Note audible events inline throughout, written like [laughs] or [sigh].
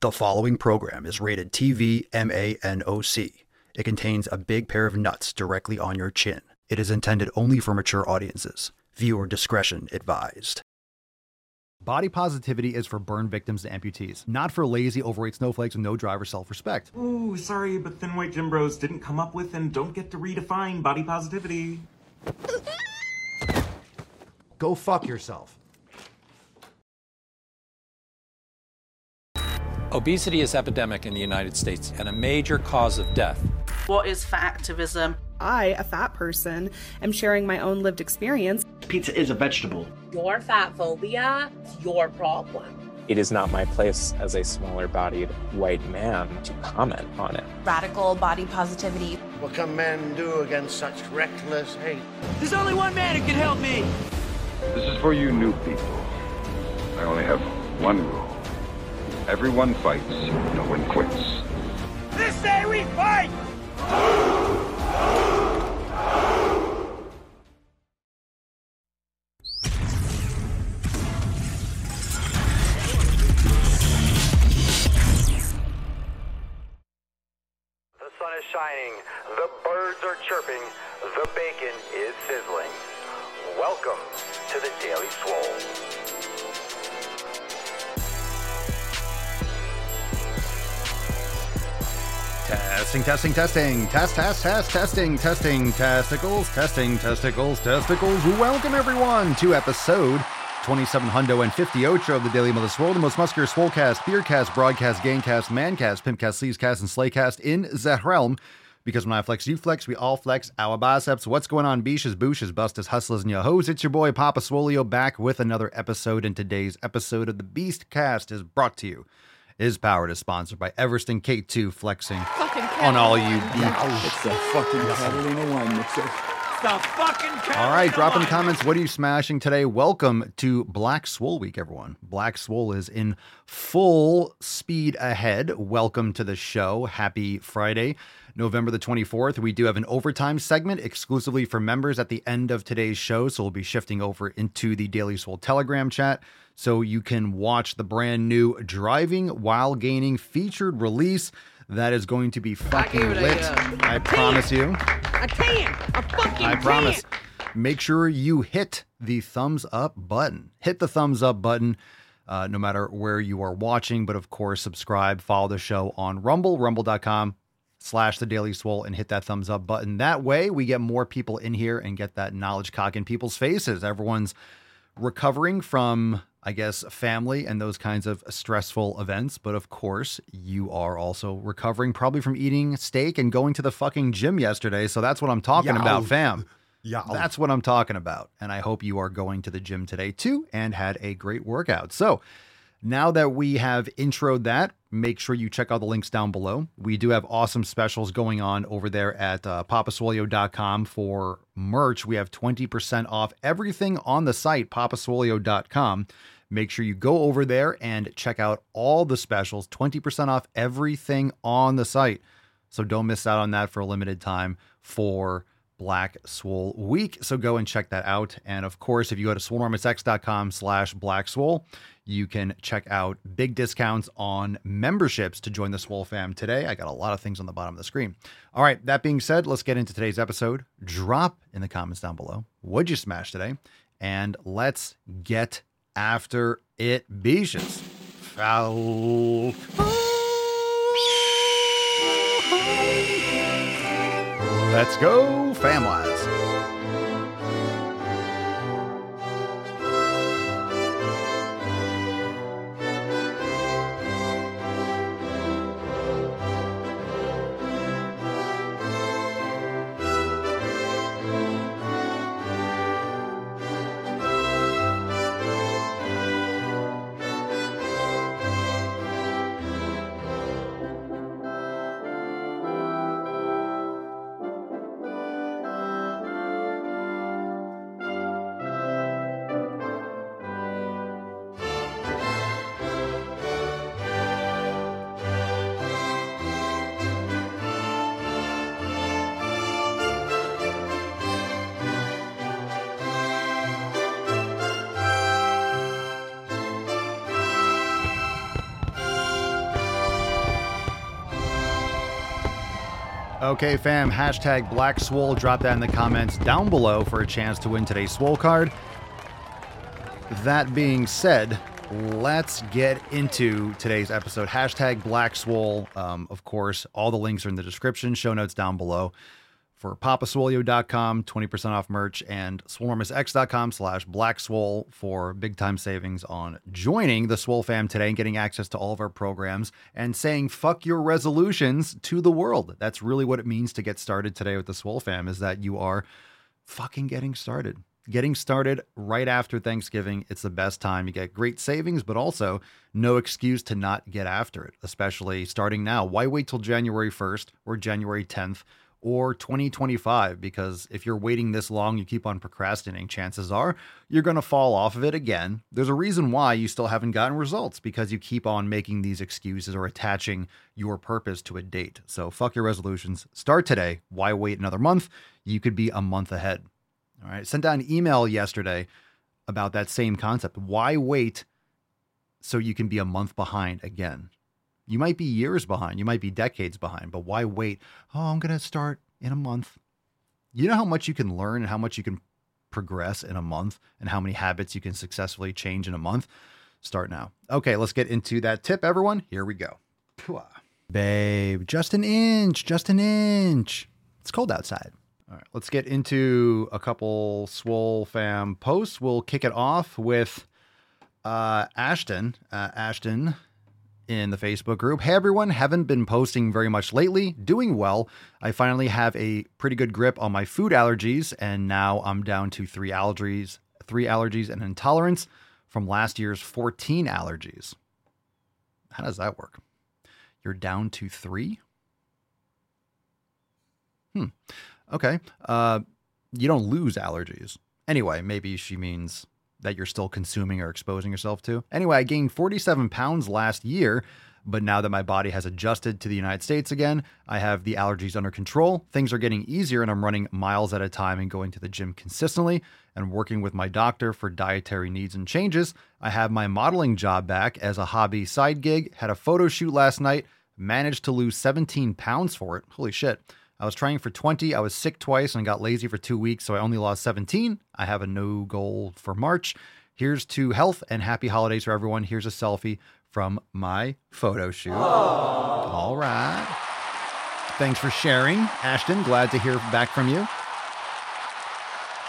The following program is rated TV MANOC. It contains a big pair of nuts directly on your chin. It is intended only for mature audiences. Viewer discretion advised. Body positivity is for burn victims and amputees, not for lazy, overweight snowflakes with no driver self respect. Ooh, sorry, but Thin White Gym Bros didn't come up with and don't get to redefine body positivity. Go fuck yourself. Obesity is epidemic in the United States and a major cause of death. What is fat activism? I, a fat person, am sharing my own lived experience. Pizza is a vegetable. Your fat phobia is your problem. It is not my place as a smaller bodied white man to comment on it. Radical body positivity. What can men do against such reckless hate? There's only one man who can help me. This is for you new people. I only have one rule. Everyone fights, no one quits. This day we fight! The sun is shining, the birds are chirping, the bacon is sizzling. Welcome to the Daily Swole. Testing, testing, testing, test, test, test, testing, testing, testicles, testing, testicles, testicles. Welcome everyone to episode 27 Hundo and 50 Ocho of the Daily Mother Swole, the most muscular swolecast, beercast, broadcast, gamecast, mancast, pimpcast, sleazecast, and slaycast in the realm. Because when I flex, you flex, we all flex our biceps. What's going on, beaches, booshes, bustas, hustlers, and your hoes? It's your boy Papa Swolio back with another episode. And today's episode of the Beast Cast is brought to you is powered is sponsored by Everston K2 flexing on all you beach. It's the fucking Catalina wine mixer. The fucking All right, drop in the comments. What are you smashing today? Welcome to Black Swole Week, everyone. Black Swole is in full speed ahead. Welcome to the show. Happy Friday, November the 24th. We do have an overtime segment exclusively for members at the end of today's show. So we'll be shifting over into the Daily Swole Telegram chat so you can watch the brand new Driving While Gaining featured release. That is going to be fucking it a, lit. uh, I promise you. I can. I fucking I can. promise. Make sure you hit the thumbs up button. Hit the thumbs up button. Uh, no matter where you are watching, but of course, subscribe, follow the show on Rumble, rumble.com slash the Daily Swole, and hit that thumbs up button. That way, we get more people in here and get that knowledge cock in people's faces. Everyone's recovering from, I guess, family and those kinds of stressful events. But of course, you are also recovering probably from eating steak and going to the fucking gym yesterday. So that's what I'm talking Yow. about, fam. [laughs] Yeah. That's what I'm talking about. And I hope you are going to the gym today too and had a great workout. So now that we have introed that, make sure you check out the links down below. We do have awesome specials going on over there at uh, papaswolio.com for merch. We have 20% off everything on the site, papaswolio.com. Make sure you go over there and check out all the specials, 20% off everything on the site. So don't miss out on that for a limited time for Black Swole Week. So go and check that out. And of course, if you go to swolenormousx.com slash black swole, you can check out big discounts on memberships to join the Swole fam today. I got a lot of things on the bottom of the screen. All right, that being said, let's get into today's episode. Drop in the comments down below. What'd you smash today? And let's get after it, beaches. Foul. Let's go, Famwise. Okay, fam, hashtag Black Swole. Drop that in the comments down below for a chance to win today's Swole card. That being said, let's get into today's episode. Hashtag Black Swole. Um, of course, all the links are in the description, show notes down below. For papaswolio.com, 20% off merch, and swolenormousx.com slash black swole for big time savings on joining the Swole fam today and getting access to all of our programs and saying fuck your resolutions to the world. That's really what it means to get started today with the Swole fam is that you are fucking getting started getting started right after Thanksgiving. It's the best time. You get great savings, but also no excuse to not get after it, especially starting now. Why wait till January 1st or January 10th or 2025? Because if you're waiting this long, you keep on procrastinating, chances are you're going to fall off of it again. There's a reason why you still haven't gotten results because you keep on making these excuses or attaching your purpose to a date. So fuck your resolutions. Start today. Why wait another month? You could be a month ahead. All right. Sent out an email yesterday about that same concept. Why wait so you can be a month behind again? You might be years behind, you might be decades behind, but why wait? Oh, I'm going to start in a month. You know how much you can learn and how much you can progress in a month and how many habits you can successfully change in a month? Start now. Okay, let's get into that tip, everyone. Here we go. Babe, just an inch, just an inch. It's cold outside. All right, let's get into a couple Swole fam posts. We'll kick it off with uh, Ashton. Uh, Ashton in the Facebook group. Hey everyone, haven't been posting very much lately. Doing well. I finally have a pretty good grip on my food allergies, and now I'm down to three allergies, three allergies and intolerance from last year's 14 allergies. How does that work? You're down to three? Hmm. Okay. Uh, you don't lose allergies. Anyway, maybe she means that you're still consuming or exposing yourself to. Anyway, I gained 47 pounds last year, but now that my body has adjusted to the United States again, I have the allergies under control. Things are getting easier, and I'm running miles at a time and going to the gym consistently and working with my doctor for dietary needs and changes. I have my modeling job back as a hobby side gig, had a photo shoot last night, managed to lose 17 pounds for it. Holy shit. I was trying for 20. I was sick twice and got lazy for two weeks, so I only lost 17. I have a no goal for March. Here's to health and happy holidays for everyone. Here's a selfie from my photo shoot. Aww. All right. Thanks for sharing, Ashton. Glad to hear back from you.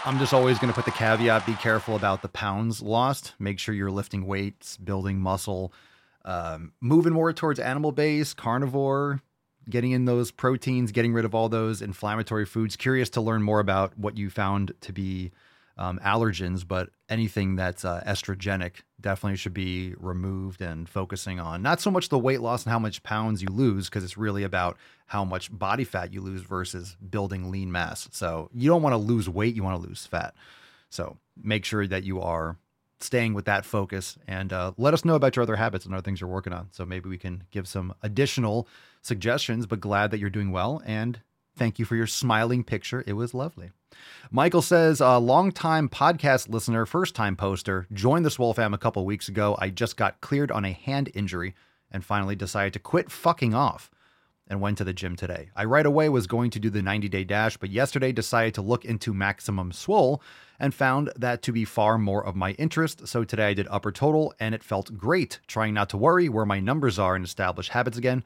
I'm just always going to put the caveat be careful about the pounds lost. Make sure you're lifting weights, building muscle, um, moving more towards animal based, carnivore, getting in those proteins, getting rid of all those inflammatory foods. Curious to learn more about what you found to be um, allergens, but anything that's uh, estrogenic definitely should be removed and focusing on not so much the weight loss and how much pounds you lose, because it's really about how much body fat you lose versus building lean mass. So you don't want to lose weight, you want to lose fat. So make sure that you are staying with that focus and uh, let us know about your other habits and other things you're working on. So maybe we can give some additional suggestions, but glad that you're doing well. And thank you for your smiling picture. It was lovely. Michael says, a longtime podcast listener, first time poster, joined the Swole fam a couple weeks ago. I just got cleared on a hand injury and finally decided to quit fucking off and went to the gym today. I right away was going to do the 90 day dash, but yesterday decided to look into Maximum Swole and found that to be far more of my interest. So today I did upper total and it felt great, trying not to worry where my numbers are and establish habits again.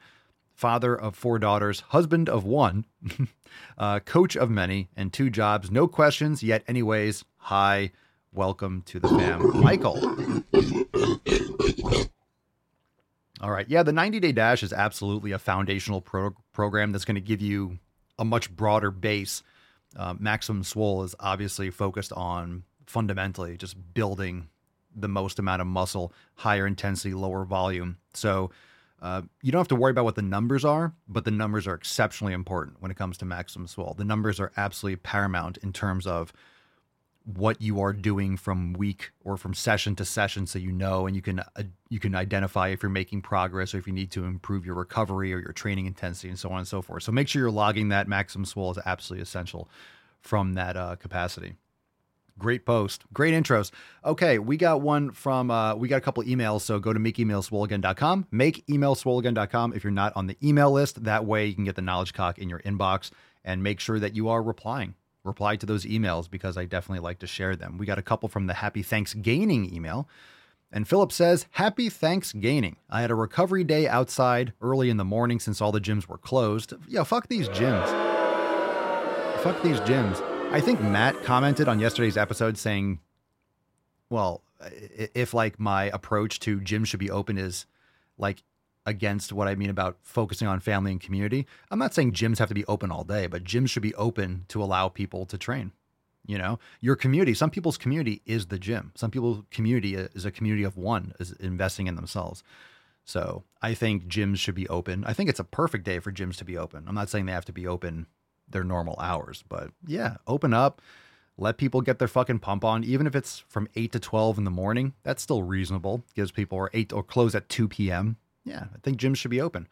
Father of four daughters, husband of one, [laughs] uh, coach of many, and two jobs. No questions yet. Anyways, hi, welcome to the fam, Michael. All right. Yeah, the 90 day dash is absolutely a foundational pro- program that's going to give you a much broader base. Uh, Maximum Swole is obviously focused on fundamentally just building the most amount of muscle, higher intensity, lower volume. So uh, you don't have to worry about what the numbers are, but the numbers are exceptionally important when it comes to Maximum Swole. The numbers are absolutely paramount in terms of what you are doing from week or from session to session so you know and you can uh, you can identify if you're making progress or if you need to improve your recovery or your training intensity and so on and so forth so make sure you're logging that maximum Swole is absolutely essential from that uh, capacity Great post. Great intros. Okay, we got one from uh we got a couple emails, so go to makeemailswoleagain.com. Make emailswoleagain.com if you're not on the email list. That way you can get the knowledge cock in your inbox and make sure that you are replying. Reply to those emails because I definitely like to share them. We got a couple from the Happy Thanksgiving email. And Philip says, Happy Thanksgiving. I had a recovery day outside early in the morning since all the gyms were closed. Yeah, fuck these gyms. Fuck these gyms. I think Matt commented on yesterday's episode saying, well, if like my approach to gyms should be open is like against what I mean about focusing on family and community. I'm not saying gyms have to be open all day, but gyms should be open to allow people to train. You know, your community, some people's community is the gym. Some people's community is a community of one, is investing in themselves. So I think gyms should be open. I think it's a perfect day for gyms to be open. I'm not saying they have to be open their normal hours, but yeah, open up, let people get their fucking pump on, even if it's from 8 to 12 in the morning. That's still reasonable. Gives people or 8 or close at 2 p.m. Yeah, I think gyms should be open.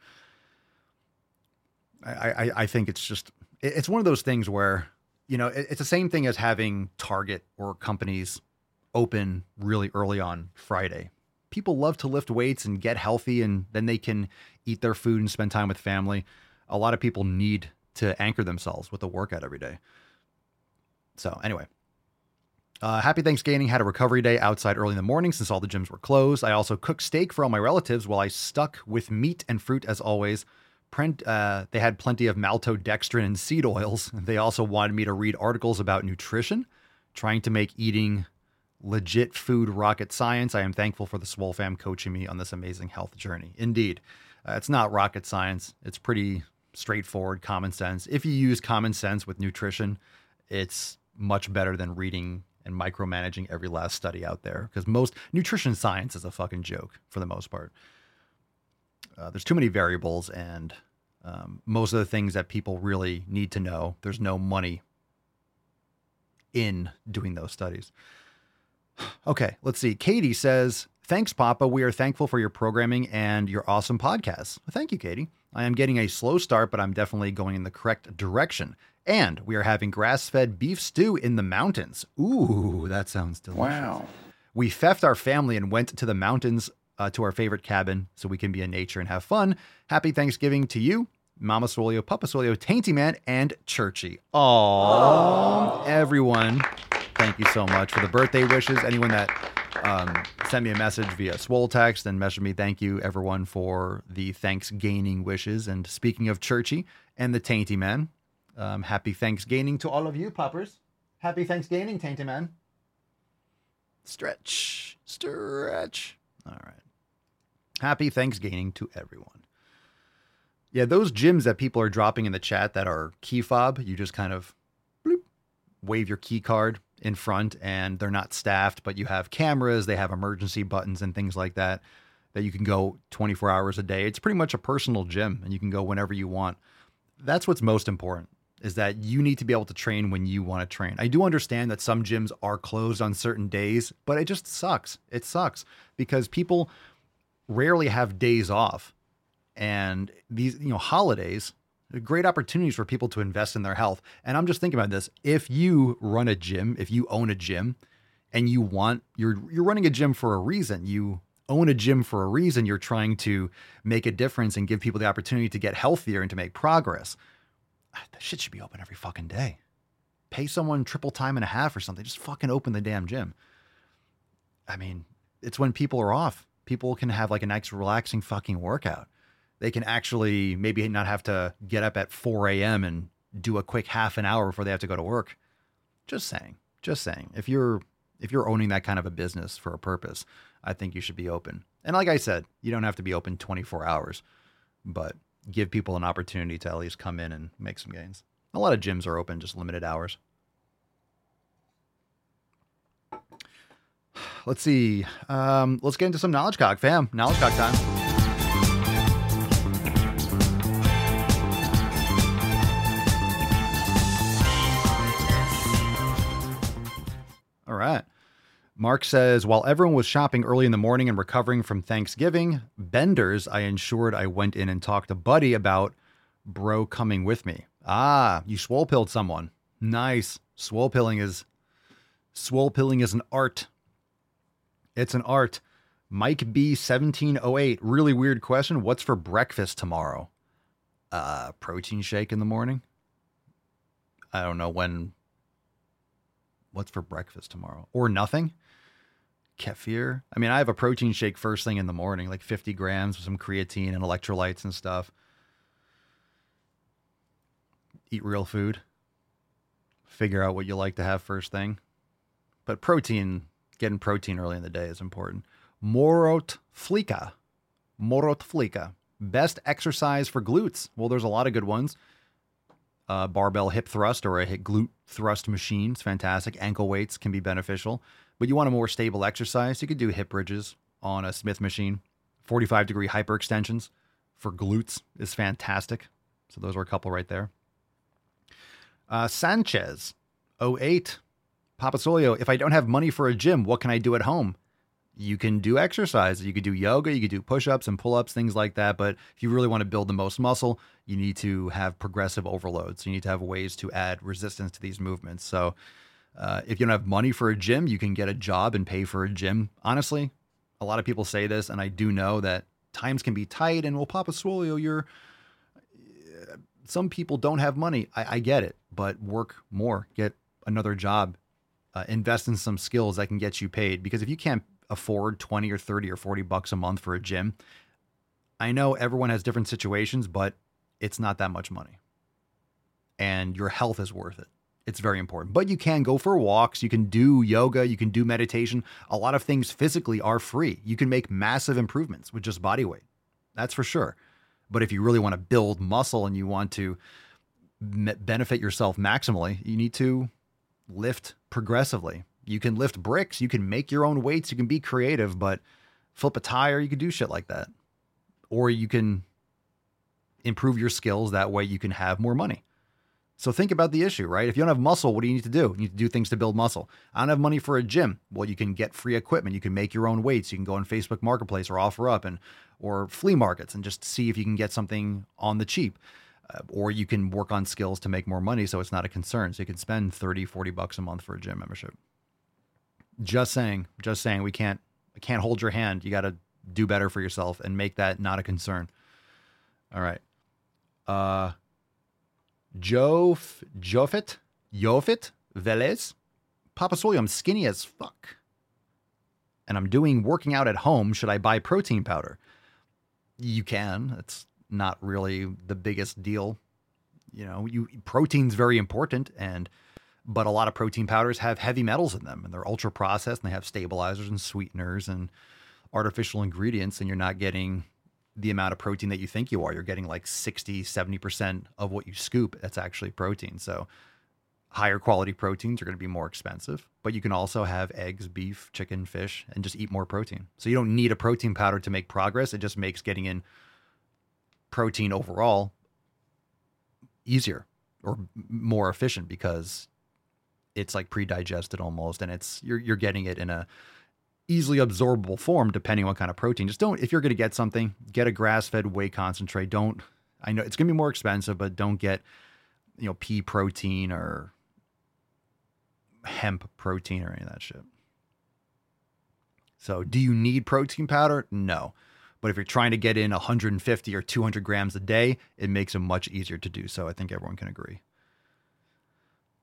I, I, I think it's just, it's one of those things where you know, it's the same thing as having Target or companies open really early on Friday. People love to lift weights and get healthy, and then they can eat their food and spend time with family. A lot of people need to anchor themselves with a workout every day. So, anyway, uh, happy Thanksgiving. Had a recovery day outside early in the morning since all the gyms were closed. I also cooked steak for all my relatives while I stuck with meat and fruit as always. Uh, they had plenty of maltodextrin and seed oils. [laughs] They also wanted me to read articles about nutrition, trying to make eating legit food rocket science. I am thankful for the Swole fam coaching me on this amazing health journey. Indeed, uh, it's not rocket science. It's pretty straightforward, common sense. If you use common sense with nutrition, it's much better than reading and micromanaging every last study out there because most nutrition science is a fucking joke for the most part. Uh, there's too many variables, and um, most of the things that people really need to know, there's no money in doing those studies. Okay, let's see. Katie says, Thanks, Papa. We are thankful for your programming and your awesome podcast. Thank you, Katie. I am getting a slow start, but I'm definitely going in the correct direction. And we are having grass fed beef stew in the mountains. Ooh, that sounds delicious. Wow. We theft our family and went to the mountains uh, to our favorite cabin so we can be in nature and have fun. Happy Thanksgiving to you, Mama Swolio, Papa Swolio, Tainty Man, and Churchy. Aww. Everyone, thank you so much for the birthday wishes. Anyone that um, sent me a message via Swole text and messaged me, thank you everyone for the Thanksgiving wishes. And speaking of Churchy and the Tainty Man, um, happy Thanksgiving to all of you, poppers. Happy Thanksgiving, Tainty Man. Stretch, stretch. All right. Happy Thanksgiving to everyone. Yeah, those gyms that people are dropping in the chat that are key fob, you just kind of bloop, wave your key card in front and they're not staffed, but you have cameras, they have emergency buttons and things like that that you can go 24 hours a day. It's pretty much a personal gym and you can go whenever you want. That's what's most important is that you need to be able to train when you want to train. I do understand that some gyms are closed on certain days, but it just sucks. It sucks because people rarely have days off. And these, you know, holidays, great opportunities for people to invest in their health. And I'm just thinking about this. If you run a gym, if you own a gym and you want you're you're running a gym for a reason. You own a gym for a reason. You're trying to make a difference and give people the opportunity to get healthier and to make progress. Ah, that shit should be open every fucking day. Pay someone triple time and a half or something. Just fucking open the damn gym. I mean, it's when people are off people can have like a nice relaxing fucking workout. They can actually maybe not have to get up at 4 a.m. and do a quick half an hour before they have to go to work. Just saying, just saying. If you're if you're owning that kind of a business for a purpose, I think you should be open. And like I said, you don't have to be open 24 hours, but give people an opportunity to at least come in and make some gains. A lot of gyms are open just limited hours. [sighs] let's see. Um, let's get into some knowledge cock, fam. Knowledge cock time. Mark says, while everyone was shopping early in the morning and recovering from Thanksgiving, Benders, I ensured I went in and talked to Buddy about bro coming with me. Ah, you swole pilled someone. Nice. Swole pilling is Swole pilling is an art. It's an art. Mike B seventeen oh eight. Really weird question. What's for breakfast tomorrow? Uh, protein shake in the morning. I don't know when. What's for breakfast tomorrow? Or nothing. Kefir. I mean, I have a protein shake first thing in the morning, like 50 grams with some creatine and electrolytes and stuff. Eat real food. Figure out what you like to have first thing. But protein, getting protein early in the day is important. Morot Flika. Morot Flika. Best exercise for glutes. Well, there's a lot of good ones. Uh, barbell hip thrust or a hip glute thrust machines, fantastic. Ankle weights can be beneficial, but you want a more stable exercise. You could do hip bridges on a Smith machine. 45 degree hyperextensions for glutes is fantastic. So those are a couple right there. Uh, Sanchez, 08. Papa Swolio, if I don't have money for a gym, what can I do at home? You can do exercise. You could do yoga. You could do push ups and pull ups, things like that. But if you really want to build the most muscle, you need to have progressive overload. So You need to have ways to add resistance to these movements. So uh, if you don't have money for a gym, you can get a job and pay for a gym. Honestly, a lot of people say this, and I do know that times can be tight. And well, Papa Swolio, you're some people don't have money. I, I get it, but work more, get another job, uh, invest in some skills that can get you paid. Because if you can't afford 20 or 30 or 40 bucks a month for a gym, I know everyone has different situations, but it's not that much money. And your health is worth it. It's very important. But you can go for walks, you can do yoga, you can do meditation. A lot of things physically are free. You can make massive improvements with just body weight. That's for sure. But if you really want to build muscle and you want to benefit yourself maximally, you need to lift progressively. You can lift bricks, you can make your own weights, you can be creative, but flip a tire, you can do shit like that. Or you can improve your skills that way you can have more money. So think about the issue, right? If you don't have muscle, what do you need to do? You need to do things to build muscle. I don't have money for a gym. Well, you can get free equipment. You can make your own weights. You can go on Facebook Marketplace or offer up and or flea markets and just see if you can get something on the cheap. Uh, or you can work on skills to make more money so it's not a concern. So you can spend 30, 40 bucks a month for a gym membership. Just saying, just saying we can't can't hold your hand. You got to do better for yourself and make that not a concern. All right. Uh Joe Jofit, Jofit Velez, Papa Swolio, I'm skinny as fuck. And I'm doing working out at home. Should I buy protein powder? You can. It's not really the biggest deal. You know, you protein's very important and but a lot of protein powders have heavy metals in them and they're ultra processed and they have stabilizers and sweeteners and artificial ingredients and you're not getting the amount of protein that you think you are. You're getting like 60, 70% of what you scoop that's actually protein. So higher quality proteins are going to be more expensive, but you can also have eggs, beef, chicken, fish, and just eat more protein. So you don't need a protein powder to make progress. It just makes getting in protein overall easier or more efficient because it's like pre-digested almost and it's you're you're getting it in a easily absorbable form depending on what kind of protein. Just don't if you're going to get something, get a grass-fed whey concentrate. Don't I know it's going to be more expensive, but don't get you know pea protein or hemp protein or any of that shit. So, do you need protein powder? No. But if you're trying to get in 150 or 200 grams a day, it makes it much easier to do so. I think everyone can agree.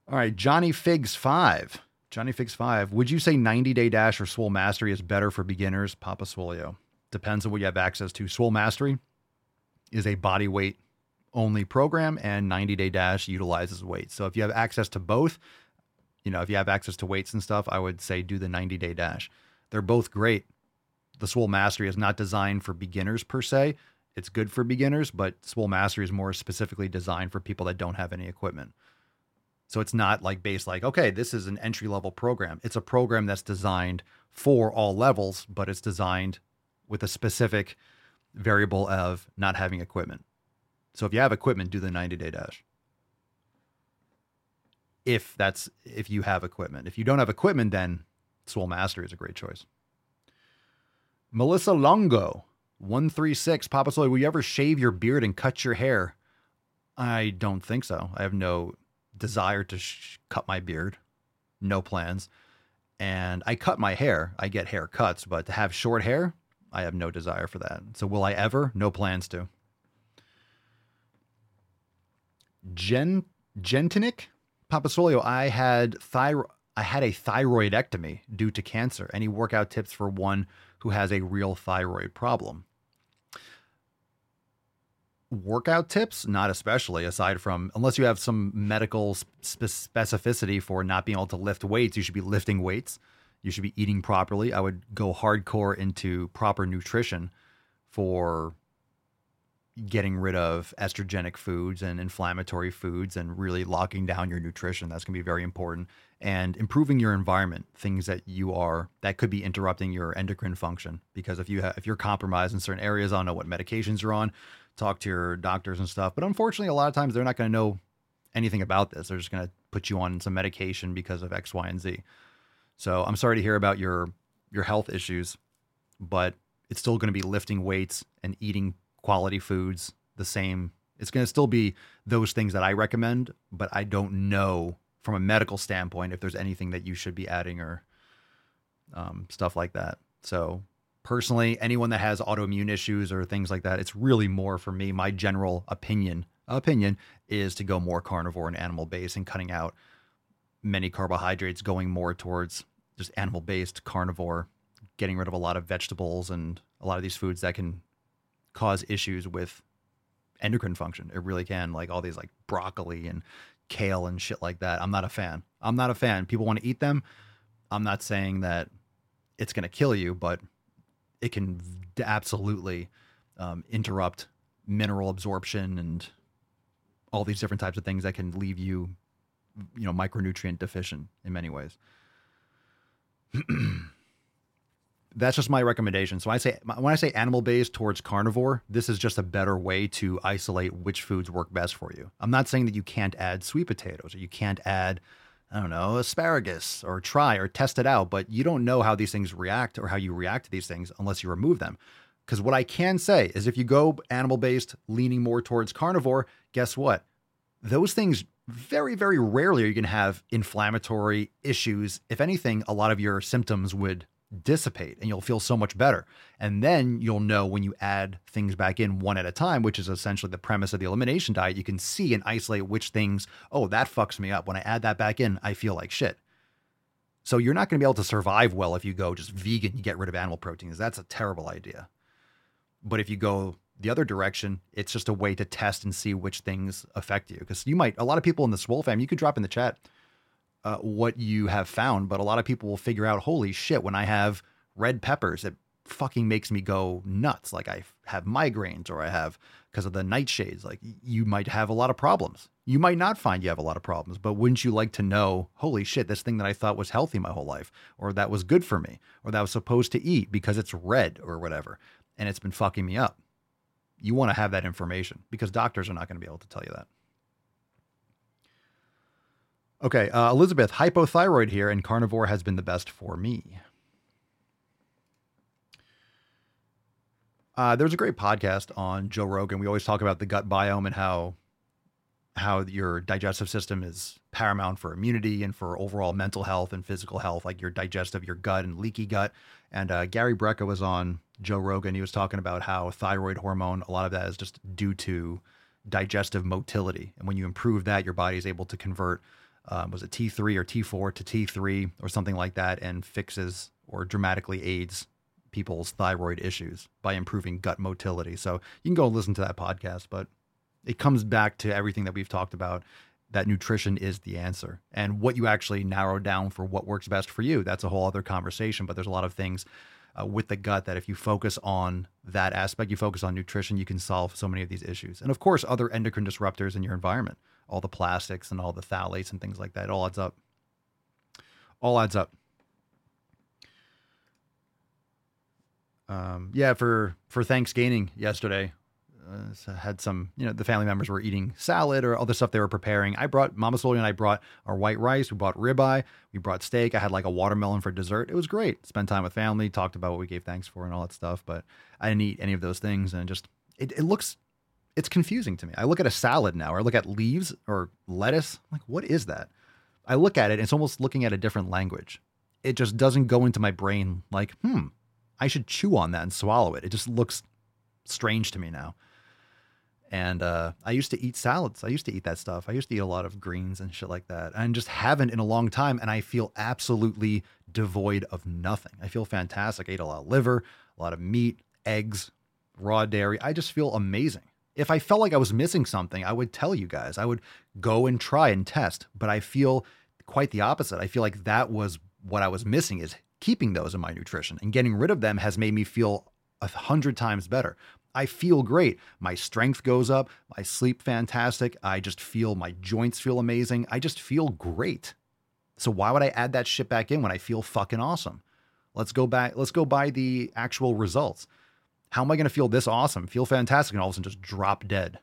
All right, Johnny Figs 5. Johnny Figs 5. Would you say 90 Day Dash or Swole Mastery is better for beginners? Papa Swolio. Depends on what you have access to. Swole Mastery is a body weight only program, and 90 Day Dash utilizes weight. So if you have access to both, you know, if you have access to weights and stuff, I would say do the 90 Day Dash. They're both great. The Swole Mastery is not designed for beginners per se. It's good for beginners, but Swole Mastery is more specifically designed for people that don't have any equipment. So it's not like based like, okay, this is an entry level program. It's a program that's designed for all levels, but it's designed with a specific variable of not having equipment. So if you have equipment, do the 90 day dash. If that's if you have equipment. If you don't have equipment, then Swole Master is a great choice. Melissa Longo, 136. Papa Soy, will you ever shave your beard and cut your hair? I don't think so. I have no desire to sh- cut my beard. No plans. and I cut my hair. I get haircuts, but to have short hair, I have no desire for that. So will I ever? No plans to. Gen Gentinic Papa Swolio, I had thyroid I had a thyroidectomy due to cancer. Any workout tips for one who has a real thyroid problem? Workout tips? Not especially, aside from unless you have some medical spe- specificity for not being able to lift weights, you should be lifting weights. You should be eating properly. I would go hardcore into proper nutrition for getting rid of estrogenic foods and inflammatory foods and really locking down your nutrition. That's going to be very important. And improving your environment, things that you are that could be interrupting your endocrine function. Because if you have, if you're compromised in certain areas, I don't know what medications you're on. Talk to your doctors and stuff. But unfortunately, a lot of times they're not going to know anything about this. They're just going to put you on some medication because of X, Y, and Z. So I'm sorry to hear about your your health issues, but it's still going to be lifting weights and eating quality foods the same. It's going to still be those things that I recommend, but I don't know from a medical standpoint if there's anything that you should be adding or um, stuff like that. So personally, anyone that has autoimmune issues or things like that, it's really more for me. My general opinion opinion is to go more carnivore and animal based and cutting out many carbohydrates, going more towards just animal based carnivore, getting rid of a lot of vegetables and a lot of these foods that can cause issues with endocrine function. It really can, like all these like broccoli and kale and shit like that. I'm not a fan. I'm not a fan. People want to eat them. I'm not saying that it's going to kill you, but it can absolutely um, interrupt mineral absorption and all these different types of things that can leave you, you know, micronutrient deficient in many ways. [clears throat] that's just my recommendation. So I say when I say animal based towards carnivore, this is just a better way to isolate which foods work best for you. I'm not saying that you can't add sweet potatoes or you can't add I don't know, asparagus or try or test it out, but you don't know how these things react or how you react to these things unless you remove them. Because what I can say is if you go animal based, leaning more towards carnivore, guess what? Those things very, very rarely are you going to have inflammatory issues. If anything, a lot of your symptoms would dissipate and you'll feel so much better. And then you'll know when you add things back in one at a time, which is essentially the premise of the elimination diet, you can see and isolate which things, oh, that fucks me up. When I add that back in, I feel like shit. So you're not going to be able to survive well if you go just vegan, you get rid of animal proteins. That's a terrible idea. But if you go the other direction, it's just a way to test and see which things affect you. Because you might, a lot of people in the Swole fam, you could drop in the chat uh, what you have found, but a lot of people will figure out, holy shit, when I have red peppers, it fucking makes me go nuts. Like I have migraines or I have because of the nightshades. Like you might have a lot of problems. You might not find you have a lot of problems, but wouldn't you like to know, holy shit, this thing that I thought was healthy my whole life, or that was good for me, or that I was supposed to eat because it's red or whatever, and it's been fucking me up. You want to have that information because doctors are not going to be able to tell you that. Okay, uh, Elizabeth, hypothyroid here, and carnivore has been the best for me. Uh, there's a great podcast on Joe Rogan. We always talk about the gut biome and how how your digestive system is paramount for immunity and for overall mental health and physical health, like your digestive, your gut, and leaky gut. And uh, Gary Brecka was on Joe Rogan. He was talking about how thyroid hormone, a lot of that is just due to digestive motility. And when you improve that, your body is able to convert um, was it T3 or T4 to T3 or something like that, and fixes or dramatically aids people's thyroid issues by improving gut motility. So you can go listen to that podcast, but it comes back to everything that we've talked about that nutrition is the answer and what you actually narrow down for what works best for you. That's a whole other conversation, but there's a lot of things uh, with the gut that if you focus on that aspect, you focus on nutrition, you can solve so many of these issues. And of course, other endocrine disruptors in your environment all the plastics and all the phthalates and things like that. It all adds up. All adds up. Um, yeah, for for Thanksgiving yesterday, uh, had some. You know, the family members were eating salad or other stuff they were preparing. I brought Mama Soli and I brought our white rice. We bought ribeye. We brought steak. I had like a watermelon for dessert. It was great. Spent time with family. Talked about what we gave thanks for and all that stuff. But I didn't eat any of those things, and just it, it looks it's confusing to me. I look at a salad now, or I look at leaves or lettuce. I'm like, what is that? I look at it, it's almost looking at a different language. it just doesn't go into my brain like, hmm, I should chew on that and swallow it. It just looks strange to me now. And uh, I used to eat salads. I used to eat that stuff. I used to eat a lot of greens and shit like that. And just haven't in a long time. And I feel absolutely devoid of nothing. I feel fantastic. I ate a lot of liver, a lot of meat, eggs, raw dairy. I just feel amazing. If I felt like I was missing something, I would tell you guys. I would go and try and test. But I feel quite the opposite. I feel like that was what I was missing is keeping those in my nutrition and getting rid of them has made me feel a hundred times better. I feel great. My strength goes up. I sleep fantastic. I just feel my joints feel amazing. I just feel great. So why would I add that shit back in when I feel fucking awesome? Let's go back. Let's go by the actual results. How am I going to feel this awesome, feel fantastic, and all of a sudden just drop dead?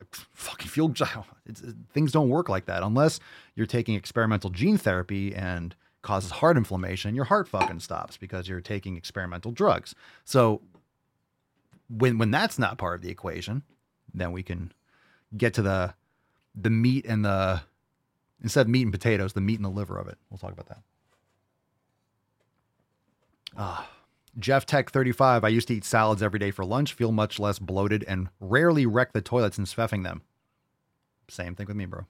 I fucking feel [laughs] things don't work like that unless you're taking experimental gene therapy and causes heart inflammation. Your heart fucking stops because you're taking experimental drugs. So when when that's not part of the equation, then we can get to the the meat and the instead of meat and potatoes, the meat and the liver of it. We'll talk about that. Ah. Jeff Tech 35. I used to eat salads every day for lunch, feel much less bloated, and rarely wreck the toilets and sveffing them. Same thing with me, bro.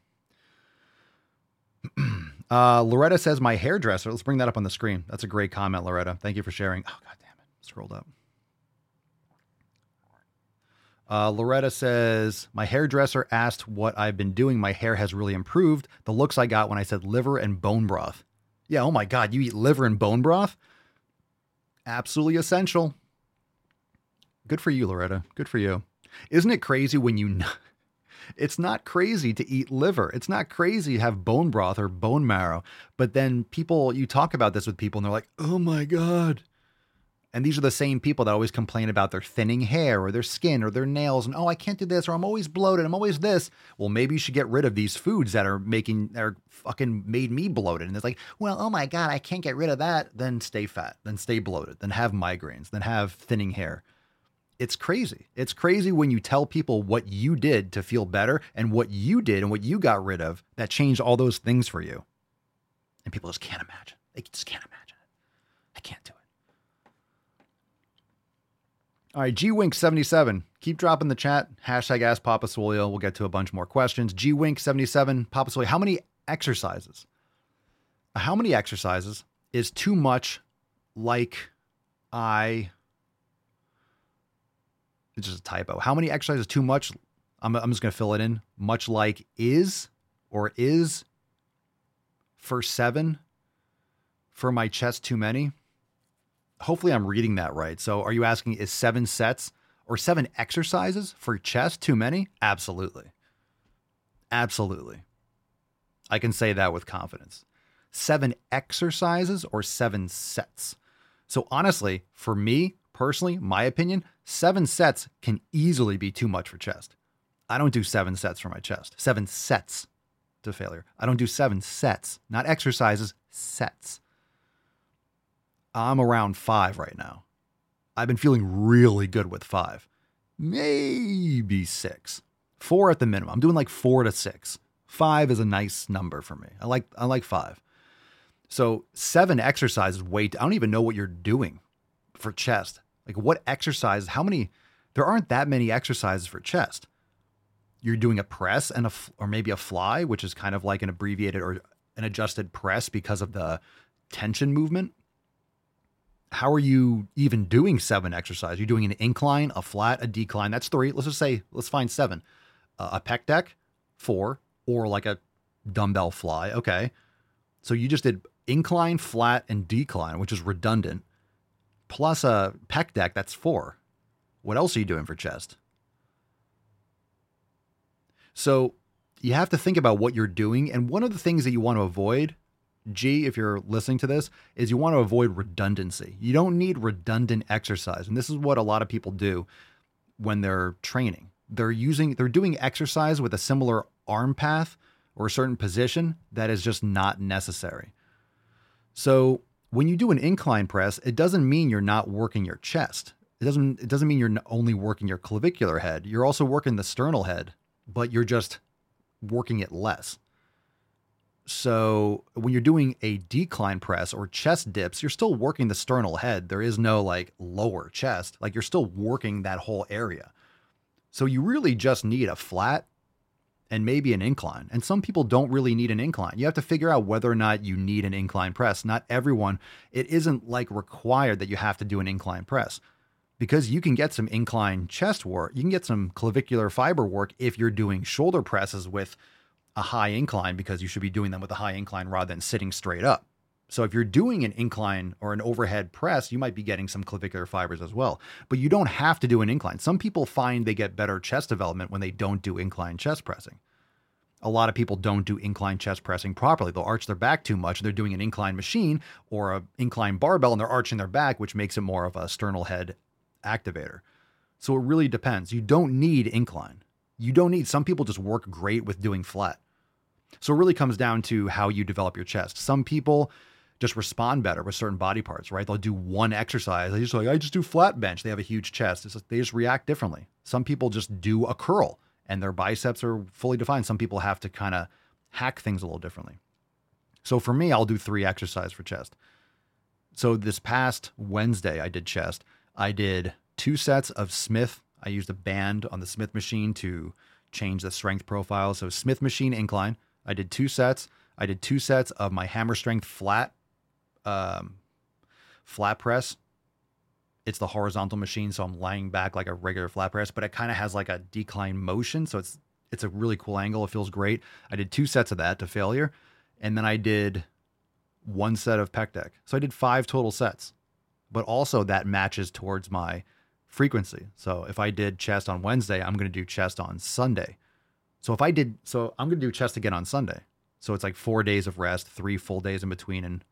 [clears throat] uh, Loretta says, My hairdresser. Let's bring that up on the screen. That's a great comment, Loretta. Thank you for sharing. Oh, God damn it. Scrolled up. Uh, Loretta says, My hairdresser asked what I've been doing. My hair has really improved. The looks I got when I said liver and bone broth. Yeah, oh my God, you eat liver and bone broth? Absolutely essential. Good for you, Loretta. Good for you. Isn't it crazy when you know? [laughs] It's not crazy to eat liver. It's not crazy to have bone broth or bone marrow. But then people, you talk about this with people and they're like, oh my God, and these are the same people that always complain about their thinning hair or their skin or their nails and oh, I can't do this or I'm always bloated, I'm always this. Well, maybe you should get rid of these foods that are making that are fucking made me bloated. And it's like, well, oh my God, I can't get rid of that. Then stay fat, then stay bloated, then have migraines, then have thinning hair. It's crazy. It's crazy when you tell people what you did to feel better and what you did and what you got rid of that changed all those things for you. And people just can't imagine. They just can't imagine it. I can't do it. All right, G Wink 77. Keep dropping the chat. Hashtag ask Papa Swolio. We'll get to a bunch more questions. G Wink 77. Papa Swolio, how many exercises? How many exercises is too much like I. It's just a typo. How many exercises too much? I'm, I'm just going to fill it in. Much like is or is for seven for my chest too many? Hopefully I'm reading that right. So are you asking is seven sets or seven exercises for chest too many? Absolutely. Absolutely. I can say that with confidence. Seven exercises or seven sets. So honestly, for me personally, my opinion, seven sets can easily be too much for chest. I don't do seven sets for my chest. Seven sets to failure. I don't do seven sets, not exercises, sets. I'm around five right now. I've been feeling really good with five, maybe six, four at the minimum. I'm doing like four to six. Five is a nice number for me. I like I like five. So seven exercises. Wait, I don't even know what you're doing for chest. Like what exercises? How many? There aren't that many exercises for chest. You're doing a press and a or maybe a fly, which is kind of like an abbreviated or an adjusted press because of the tension movement how are you even doing seven exercise? You're doing an incline, a flat, a decline. That's three. Let's just say, let's find seven. Uh, a pec deck, four, or like a dumbbell fly. Okay. So you just did incline, flat, and decline, which is redundant, plus a pec deck. That's four. What else are you doing for chest? So you have to think about what you're doing. And one of the things that you want to avoid G, if you're listening to this, is you want to avoid redundancy. You don't need redundant exercise. And this is what a lot of people do when they're training. They're using, they're doing exercise with a similar arm path or a certain position that is just not necessary. So when you do an incline press, it doesn't mean you're not working your chest. It doesn't, it doesn't mean you're only working your clavicular head. You're also working the sternal head, but you're just working it less. So when you're doing a decline press or chest dips, you're still working the sternal head. There is no like lower chest. Like you're still working that whole area. So you really just need a flat and maybe an incline. And some people don't really need an incline. You have to figure out whether or not you need an incline press. Not everyone, it isn't like required that you have to do an incline press because you can get some incline chest work. You can get some clavicular fiber work if you're doing shoulder presses with a high incline because you should be doing them with a high incline rather than sitting straight up. So if you're doing an incline or an overhead press, you might be getting some clavicular fibers as well. But you don't have to do an incline. Some people find they get better chest development when they don't do incline chest pressing. A lot of people don't do incline chest pressing properly. They'll arch their back too much. They're doing an incline machine or an incline barbell and they're arching their back, which makes it more of a sternal head activator. So it really depends. You don't need incline. You don't need, some people just work great with doing flat. So it really comes down to how you develop your chest. Some people just respond better with certain body parts, right? They'll do one exercise. They just like, I just do flat bench. They have a huge chest. Like they just react differently. Some people just do a curl and their biceps are fully defined. Some people have to kind of hack things a little differently. So for me, I'll do three exercises for chest. So this past Wednesday, I did chest. I did two sets of Smith. I used a band on the Smith machine to change the strength profile. So Smith machine incline. I did two sets. I did two sets of my hammer strength flat um, flat press. It's the horizontal machine, so I'm lying back like a regular flat press, but it kind of has like a decline motion, so it's it's a really cool angle. It feels great. I did two sets of that to failure, and then I did one set of pec deck. So I did five total sets, but also that matches towards my frequency. So if I did chest on Wednesday, I'm going to do chest on Sunday. So if I did, so I'm going to do chest again on Sunday. So it's like four days of rest, three full days in between, and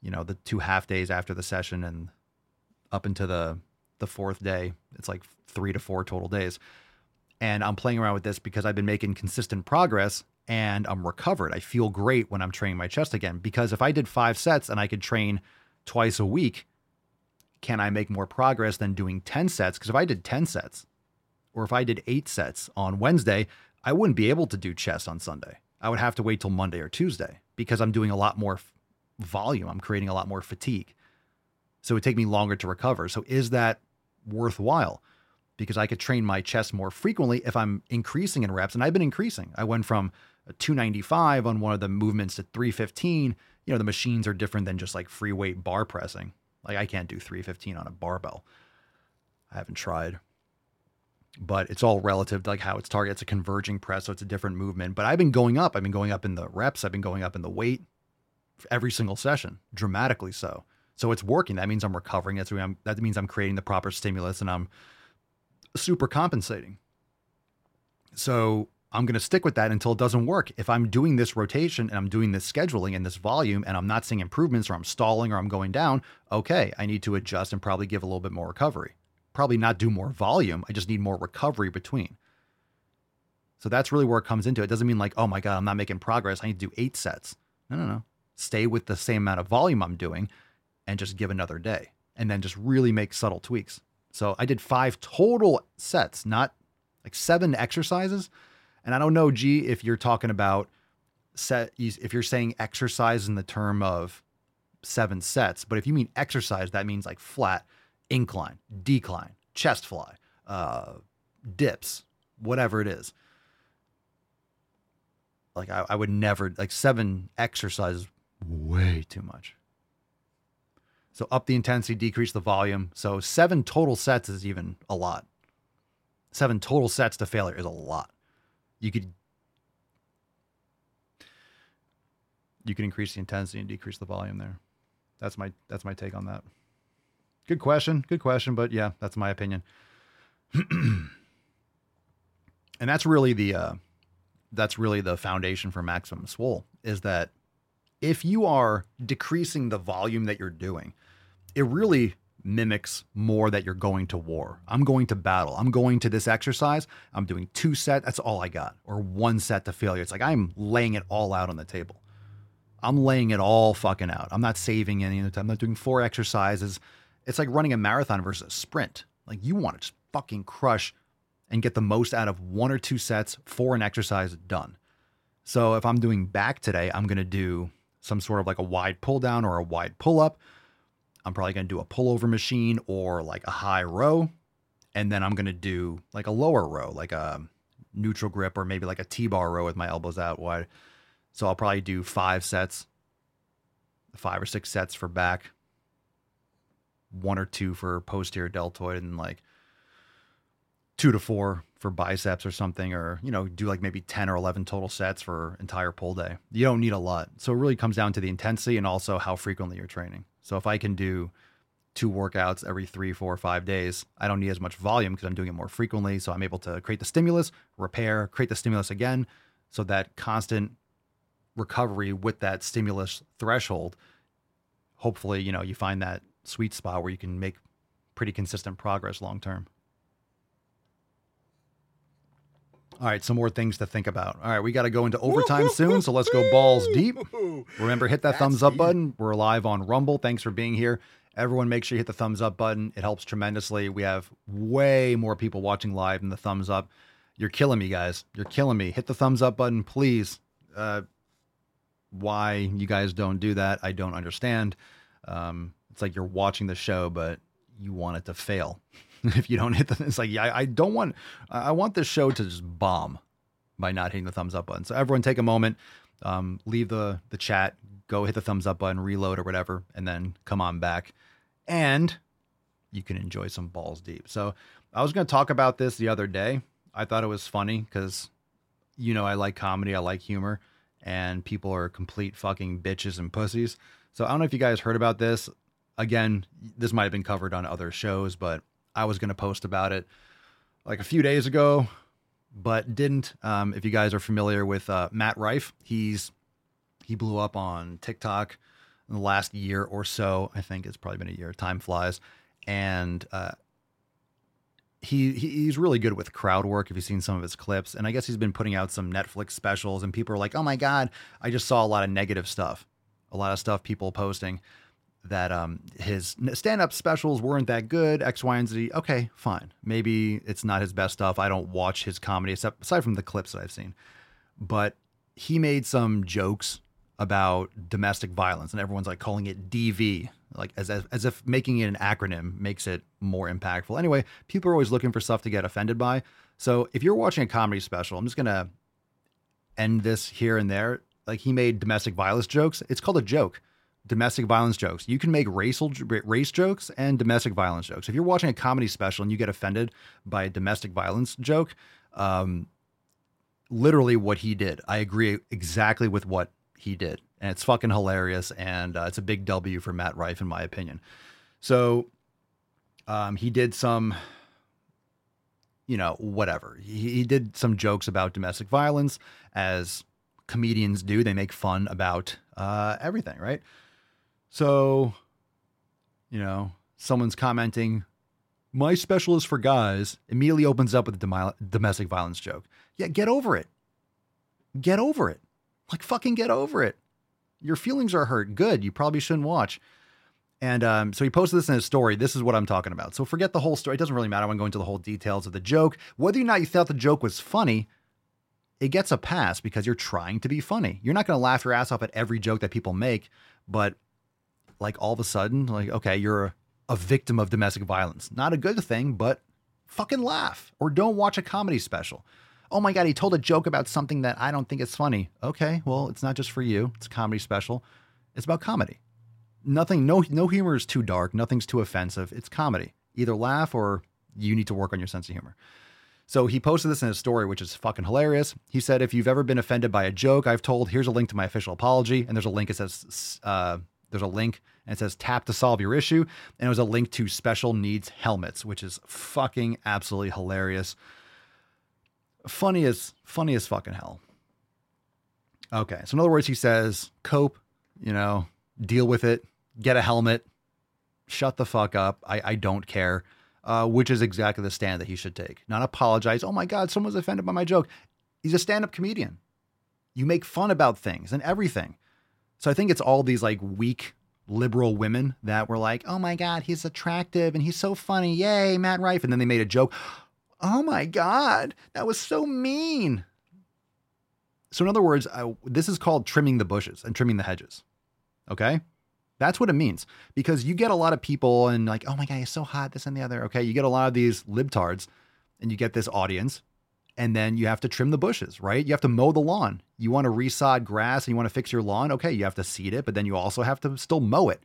you know the two half days after the session, and up into the the fourth day. It's like three to four total days. And I'm playing around with this because I've been making consistent progress and I'm recovered. I feel great when I'm training my chest again. Because if I did five sets and I could train twice a week, can I make more progress than doing 10 sets? Because if I did 10 sets or if I did eight sets on Wednesday, I wouldn't be able to do chest on Sunday. I would have to wait till Monday or Tuesday because I'm doing a lot more volume. I'm creating a lot more fatigue. So it would take me longer to recover. So is that worthwhile? Because I could train my chest more frequently if I'm increasing in reps. And I've been increasing. I went from 295 on one of the movements to 315. You know, the machines are different than just like free weight bar pressing. Like I can't do 315 on a barbell. I haven't tried but it's all relative to like how it's target. It's a converging press, so it's a different movement. But I've been going up. I've been going up in the reps. I've been going up in the weight every single session, dramatically so. So it's working. That means I'm recovering. That's I'm, that means I'm creating the proper stimulus and I'm super compensating. So I'm going to stick with that until it doesn't work. If I'm doing this rotation and I'm doing this scheduling and this volume and I'm not seeing improvements or I'm stalling or I'm going down, okay, I need to adjust and probably give a little bit more recovery probably not do more volume. I just need more recovery between. So that's really where it comes into. It doesn't mean like, oh my God, I'm not making progress. I need to do eight sets. No, no, no. Stay with the same amount of volume I'm doing and just give another day and then just really make subtle tweaks. So I did five total sets, not like seven exercises. And I don't know, G, if you're talking about set, if you're saying exercise in the term of seven sets, but if you mean exercise, that means like flat incline, decline, chest fly, uh, dips, whatever it is. Like I, I would never like seven exercises, way too much. So up the intensity, decrease the volume. So seven total sets is even a lot. Seven total sets to failure is a lot. You could you can increase the intensity and decrease the volume there. That's my that's my take on that. Good question. Good question. But yeah, that's my opinion. [clears throat] and that's really the uh, that's really the foundation for maximum swole is that if you are decreasing the volume that you're doing, it really mimics more that you're going to war. I'm going to battle. I'm going to this exercise. I'm doing two set. That's all I got, or one set to failure. It's like I'm laying it all out on the table. I'm laying it all fucking out. I'm not saving any of the time. I'm not doing four exercises it's like running a marathon versus a sprint. Like you want to just fucking crush and get the most out of one or two sets for an exercise done. So if I'm doing back today, I'm going to do some sort of like a wide pull down or a wide pull up. I'm probably going to do a pullover machine or like a high row. And then I'm going to do like a lower row, like a neutral grip or maybe like a T bar row with my elbows out wide. So I'll probably do five sets, five or six sets for back, one or two for posterior deltoid, and like two to four for biceps or something, or, you know, do like maybe 10 or 11 total sets for entire pull day. You don't need a lot. So it really comes down to the intensity and also how frequently you're training. So if I can do two workouts every three, four, five days, I don't need as much volume because I'm doing it more frequently. So I'm able to create the stimulus, repair, create the stimulus again. So that constant recovery with that stimulus threshold, hopefully, you know, you find that sweet spot where you can make pretty consistent progress long term. All right, some more things to think about. All right, we got to go into overtime soon, so let's go balls deep. Remember, hit that thumbs up button. We're live on Rumble. Thanks for being here. Everyone, make sure you hit the thumbs up button. It helps tremendously. We have way more people watching live than the thumbs up. You're killing me, guys. You're killing me. Hit the thumbs up button, please. Uh, why you guys don't do that, I don't understand. Um, it's like you're watching the show, but you want it to fail. [laughs] if you don't hit the, it's like, yeah, I, I don't want, I want this show to just bomb by not hitting the thumbs up button. So everyone take a moment, um, leave the, the chat, go hit the thumbs up button, reload or whatever, and then come on back. And you can enjoy some balls deep. So I was going to talk about this the other day. I thought it was funny because, you know, I like comedy, I like humor, and people are complete fucking bitches and pussies. So I don't know if you guys heard about this. Again, this might have been covered on other shows, but I was going to post about it like a few days ago, but didn't. Um, if you guys are familiar with uh, Matt Rife, he's he blew up on TikTok in the last year or so. I think it's probably been a year. Time flies, and uh, he he's really good with crowd work. If you've seen some of his clips, and I guess he's been putting out some Netflix specials, and people are like, "Oh my god!" I just saw a lot of negative stuff, a lot of stuff people posting that um his stand-up specials weren't that good x y and z. Okay fine. Maybe it's not his best stuff. I don't watch his comedy except aside from the clips that i've seen. But he made some jokes about domestic violence and everyone's like calling it dv like as, as, as if making it an acronym makes it more impactful. Anyway people are always looking for stuff to get offended by. So if you're watching a comedy special i'm just gonna end this here and there. Like he made domestic violence jokes. It's called a joke domestic violence jokes. You can make racial race jokes and domestic violence jokes. If you're watching a comedy special and you get offended by a domestic violence joke, um, literally what he did, I agree exactly with what he did, and it's fucking hilarious, and uh, it's a big W for Matt Rife in my opinion. So, um, he did some. You know, whatever. He, he did some jokes about domestic violence, as comedians do. They make fun about uh, everything, right? So, you know, someone's commenting, my special is for guys, immediately opens up with a domestic violence joke. Yeah, get over it. Get over it. Like, fucking get over it. Your feelings are hurt. Good. You probably shouldn't watch. And um, so he posted this in his story. This is what I'm talking about. So forget the whole story. It doesn't really matter. I won't go into the whole details of the joke. Whether or not you thought the joke was funny, it gets a pass because you're trying to be funny. You're not going to laugh your ass off at every joke that people make, but like all of a sudden, like, okay, you're a, a victim of domestic violence. Not a good thing, but fucking laugh or don't watch a comedy special. Oh my God, he told a joke about something that I don't think is funny. Okay, well, it's not just for you. It's a comedy special. It's about comedy. Nothing, no, no humor is too dark. Nothing's too offensive. It's comedy. Either laugh or you need to work on your sense of humor. So he posted this in his story, which is fucking hilarious. He said, if you've ever been offended by a joke I've told, here's a link to my official apology. And there's a link that says, uh, there's a link and it says tap to solve your issue. And it was a link to special needs helmets, which is fucking absolutely hilarious. Funny as funny as fucking hell. Okay. So in other words, he says, cope, you know, deal with it, get a helmet, shut the fuck up. I, I don't care. Uh, which is exactly the stand that he should take. Not apologize. Oh my God, someone's offended by my joke. He's a stand up comedian. You make fun about things and everything. So I think it's all these like weak liberal women that were like, oh my God, he's attractive and he's so funny. Yay, Matt Rife. And then they made a joke. Oh my God, that was so mean. So, in other words, I, this is called trimming the bushes and trimming the hedges. Okay. That's what it means because you get a lot of people and like, oh my God, he's so hot, this and the other. Okay. You get a lot of these libtards and you get this audience and then you have to trim the bushes, right? You have to mow the lawn. You want to resod grass and you want to fix your lawn. Okay. You have to seed it, but then you also have to still mow it,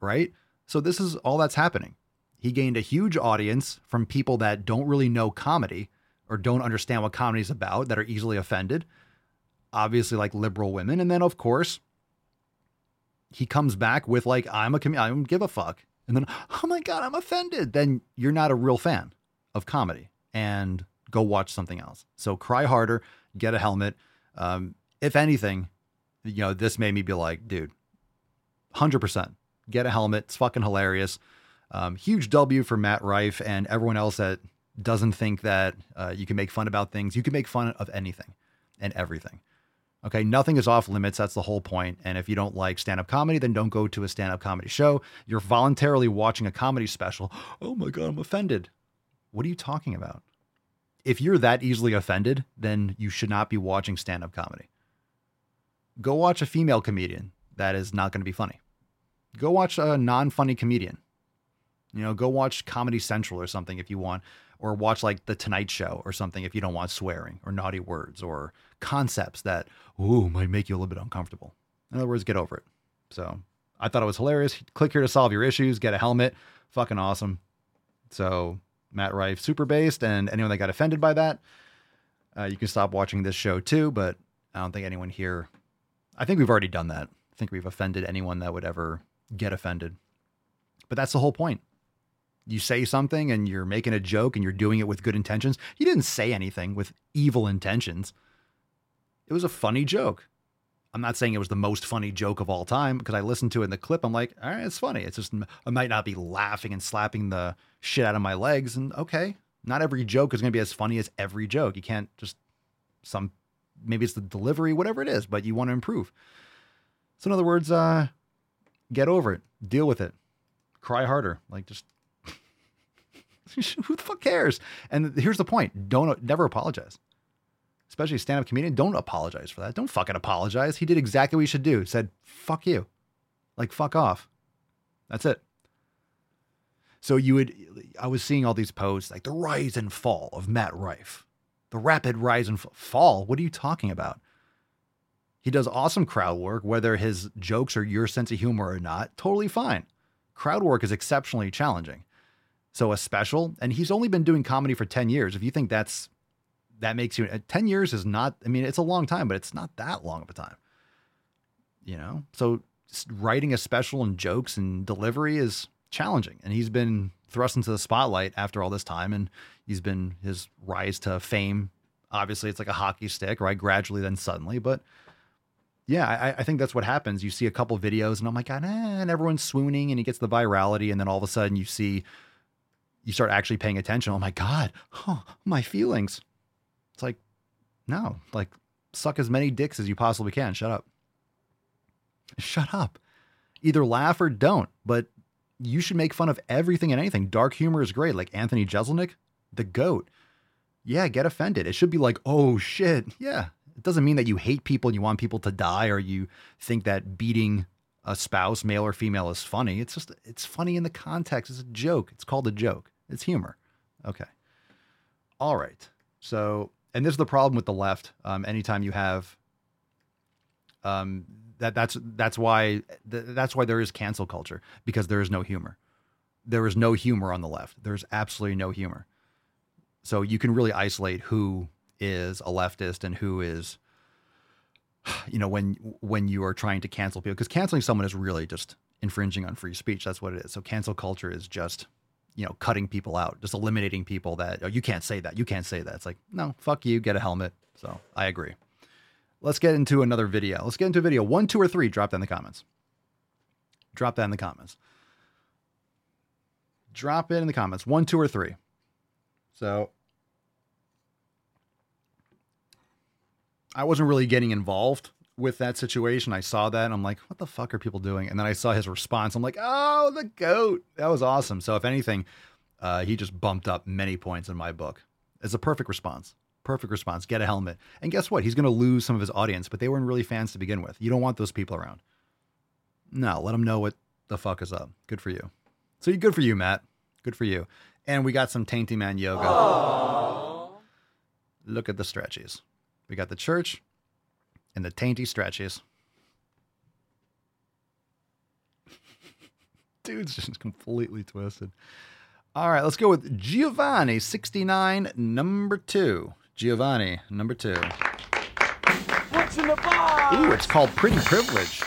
right? So, this is all that's happening. He gained a huge audience from people that don't really know comedy or don't understand what comedy is about, that are easily offended. Obviously, like liberal women. And then, of course, he comes back with like, I'm a comedian, I don't give a fuck. And then, oh my God, I'm offended. Then you're not a real fan of comedy and go watch something else. So cry harder, get a helmet. Um, if anything, you know, this made me be like, dude, 100%, get a helmet. It's fucking hilarious. Um, huge W for Matt Rife and everyone else that doesn't think that uh, you can make fun about things. You can make fun of anything and everything. Okay, nothing is off limits. That's the whole point. And if you don't like stand up comedy, then don't go to a stand up comedy show. You're voluntarily watching a comedy special. [gasps] Oh my God, I'm offended. What are you talking about? If you're that easily offended, then you should not be watching stand up comedy. Go watch a female comedian that is not going to be funny. Go watch a non funny comedian. You know, go watch Comedy Central or something if you want, or watch like The Tonight Show or something if you don't want swearing or naughty words or concepts that, ooh, might make you a little bit uncomfortable. In other words, get over it. So I thought it was hilarious. Click here to solve your issues, get a helmet. Fucking awesome. So Matt Rife, super based, and anyone that got offended by that, uh, you can stop watching this show too. But I don't think anyone here, I think we've already done that. I think we've offended anyone that would ever get offended. But that's the whole point you say something and you're making a joke and you're doing it with good intentions. You didn't say anything with evil intentions. It was a funny joke. I'm not saying it was the most funny joke of all time because I listened to it in the clip. I'm like, all right, it's funny. It's just, I might not be laughing and slapping the shit out of my legs. And okay, not every joke is going to be as funny as every joke. You can't just, some, maybe it's the delivery, whatever it is, but you want to improve. So, in other words, uh, get over it, deal with it, cry harder. Like, just [laughs] Who the fuck cares? And here's the point: don't never apologize. Especially a stand-up comedian, don't apologize for that. Don't fucking apologize. He did exactly what he should do. Said, "Fuck you," like "fuck off." That's it. So you would, I was seeing all these posts like the rise and fall of Matt Rife, the rapid rise and fall. What are you talking about? He does awesome crowd work, whether his jokes are your sense of humor or not, totally fine. Crowd work is exceptionally challenging. So a special, and he's only been doing comedy for 10 years. If you think that's that makes you uh, 10 years is not, I mean, it's a long time, but it's not that long of a time. You know? So writing a special and jokes and delivery is challenging. And he's been thrust into the spotlight after all this time. And he's been his rise to fame. Obviously, it's like a hockey stick, right? Gradually, then suddenly. But yeah, I, I, think that's what happens. You see a couple videos, and I'm like, eh, and everyone's swooning, and he gets the virality, and then all of a sudden you see you start actually paying attention. Oh my God, my feelings. It's like, no, like suck as many dicks as you possibly can. Shut up. Shut up. Either laugh or don't, but you should make fun of everything and anything. Dark humor is great. Like Anthony Jeselnik, the goat. Yeah, get offended. It should be like, oh shit. Yeah. It doesn't mean that you hate people and you want people to die or you think that beating a spouse, male or female, is funny. It's just, it's funny in the context. It's a joke. It's called a joke. It's humor. Okay. All right. So, and this is the problem with the left. Um, anytime you have, um, that that's that's why that's why there is cancel culture because there is no humor. There is no humor on the left. There's absolutely no humor. So you can really isolate who is a leftist and who is, you know, when when you are trying to cancel people because canceling someone is really just infringing on free speech. That's what it is. So cancel culture is just you know, cutting people out, just eliminating people that oh, you can't say that, you can't say that. It's like, no, fuck you, get a helmet. So I agree. Let's get into another video. Let's get into a video. One, two, or three. Drop that in the comments. Drop that in the comments. Drop it in the comments. One, two, or three. So I wasn't really getting involved with that situation. I saw that I'm like, what the fuck are people doing? And then I saw his response. I'm like, oh, the goat. That was awesome. So if anything, uh, he just bumped up many points in my book. It's a perfect response. Perfect response. Get a helmet. And guess what? He's going to lose some of his audience, but they weren't really fans to begin with. You don't want those people around. No, let them know what the fuck is up. Good for you. So good for you, Matt. Good for you. And we got some Tainty Man yoga. Aww. Look at the stretchies. We got the church and the tainty stretches. [laughs] Dude's just completely twisted. All right, let's go with Giovanni, 69, number two. Giovanni, number two. What's in the box? Ooh, it's called Pretty Privilege.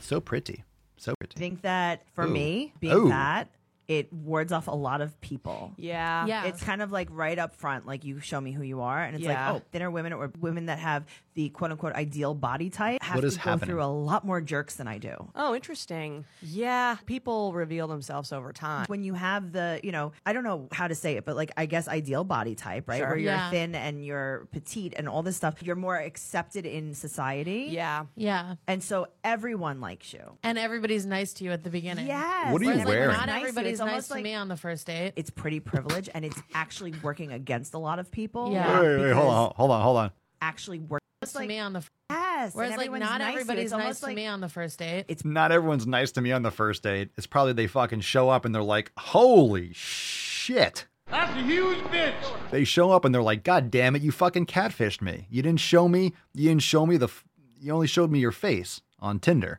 So pretty. So pretty. I think that for Ooh. me, being Ooh. fat, it wards off a lot of people. Yeah. Yeah. It's kind of like right up front, like you show me who you are, and it's Yeah. like, oh, thinner women or women that have the quote unquote ideal body type have What to go happening? through a lot more jerks than I do. Oh, interesting. Yeah, people reveal themselves over time. When you have the, you know, I don't know how to say it, but like I guess ideal body type, right? Sure. Where you're Yeah. thin and you're petite and all this stuff, you're more accepted in society. Yeah. Yeah. And so everyone likes you. And everybody's nice to you at the beginning. Yes. What are you Whereas, like, wearing? not Nice everybody's It's nice almost to like- me on the first date. It's pretty privilege and it's actually working against a lot of people. Yeah. Wait, wait, wait, hold on, hold on, hold on. Actually work. Nice to me on the. Yes. Whereas like not nice everybody's It's nice to like- me on the first date. It's Not everyone's nice to me on the first date. It's probably they fucking show up and they're like, holy shit. That's a huge bitch. They show up and they're like, God damn it, you fucking catfished me. You didn't show me, you didn't show me the, f- you only showed me your face on Tinder.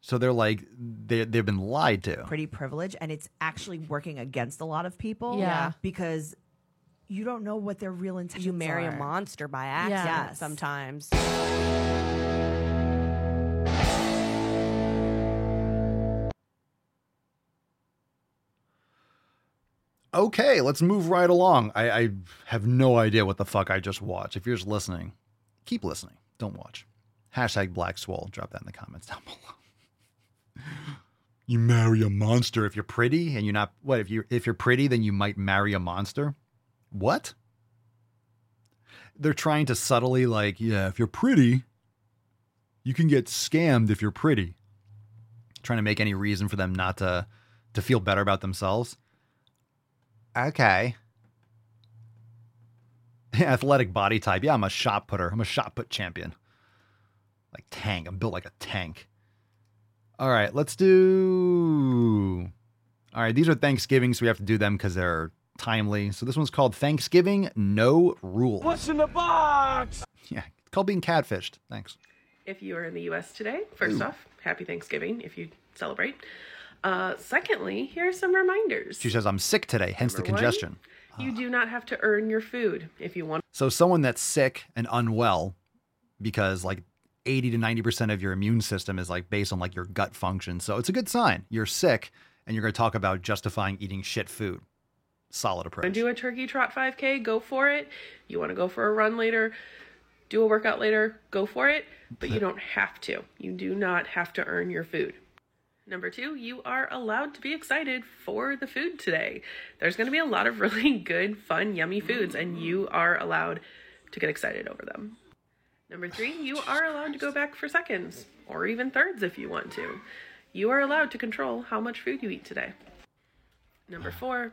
So they're like, they, they've been lied to. pretty privilege and it's actually working against a lot of people. Yeah. Because you don't know what their real intentions You marry are. a monster by accident Yes. sometimes. Okay, let's move right along. I, I have no idea what the fuck I just watched. If you're just listening, keep listening. Don't watch. Hashtag Black Swole. Drop that in the comments down [laughs] below. You marry a monster if you're pretty, and you're not. What if you if you're pretty, then you might marry a monster? What? They're trying to subtly like, yeah, if you're pretty, you can get scammed if you're pretty. Trying to make any reason for them not to to feel better about themselves. Okay. [laughs] Athletic body type. Yeah, I'm a shot putter. I'm a shot put champion. Like tank. I'm built like a tank. All right, let's do. All right, these are Thanksgiving, so we have to do them because they're timely. So this one's called Thanksgiving No Rules. What's in the box? Yeah, it's called being catfished. Thanks. if you are in the US today. First off, happy Thanksgiving if you celebrate. Uh, secondly, here are some reminders. She says, I'm sick today, hence the Number one, congestion. You do not have to earn your food if you want. So someone that's sick and unwell, because like 80 to 90% of your immune system is like based on like your gut function. So it's a good sign. You're sick and you're going to talk about justifying eating shit food. Solid approach. do a turkey trot 5K? Go for it. You want to go for a run later? Do a workout later? Go for it. But you [laughs] don't have to. You do not have to earn your food. Number two, you are allowed to be excited for the food today. There's going to be a lot of [laughs] really good, fun, yummy foods, and you are allowed to get excited over them. Number three, oh, you are allowed to go back for seconds or even thirds if you want to. You are allowed to control how much food you eat today. Number four,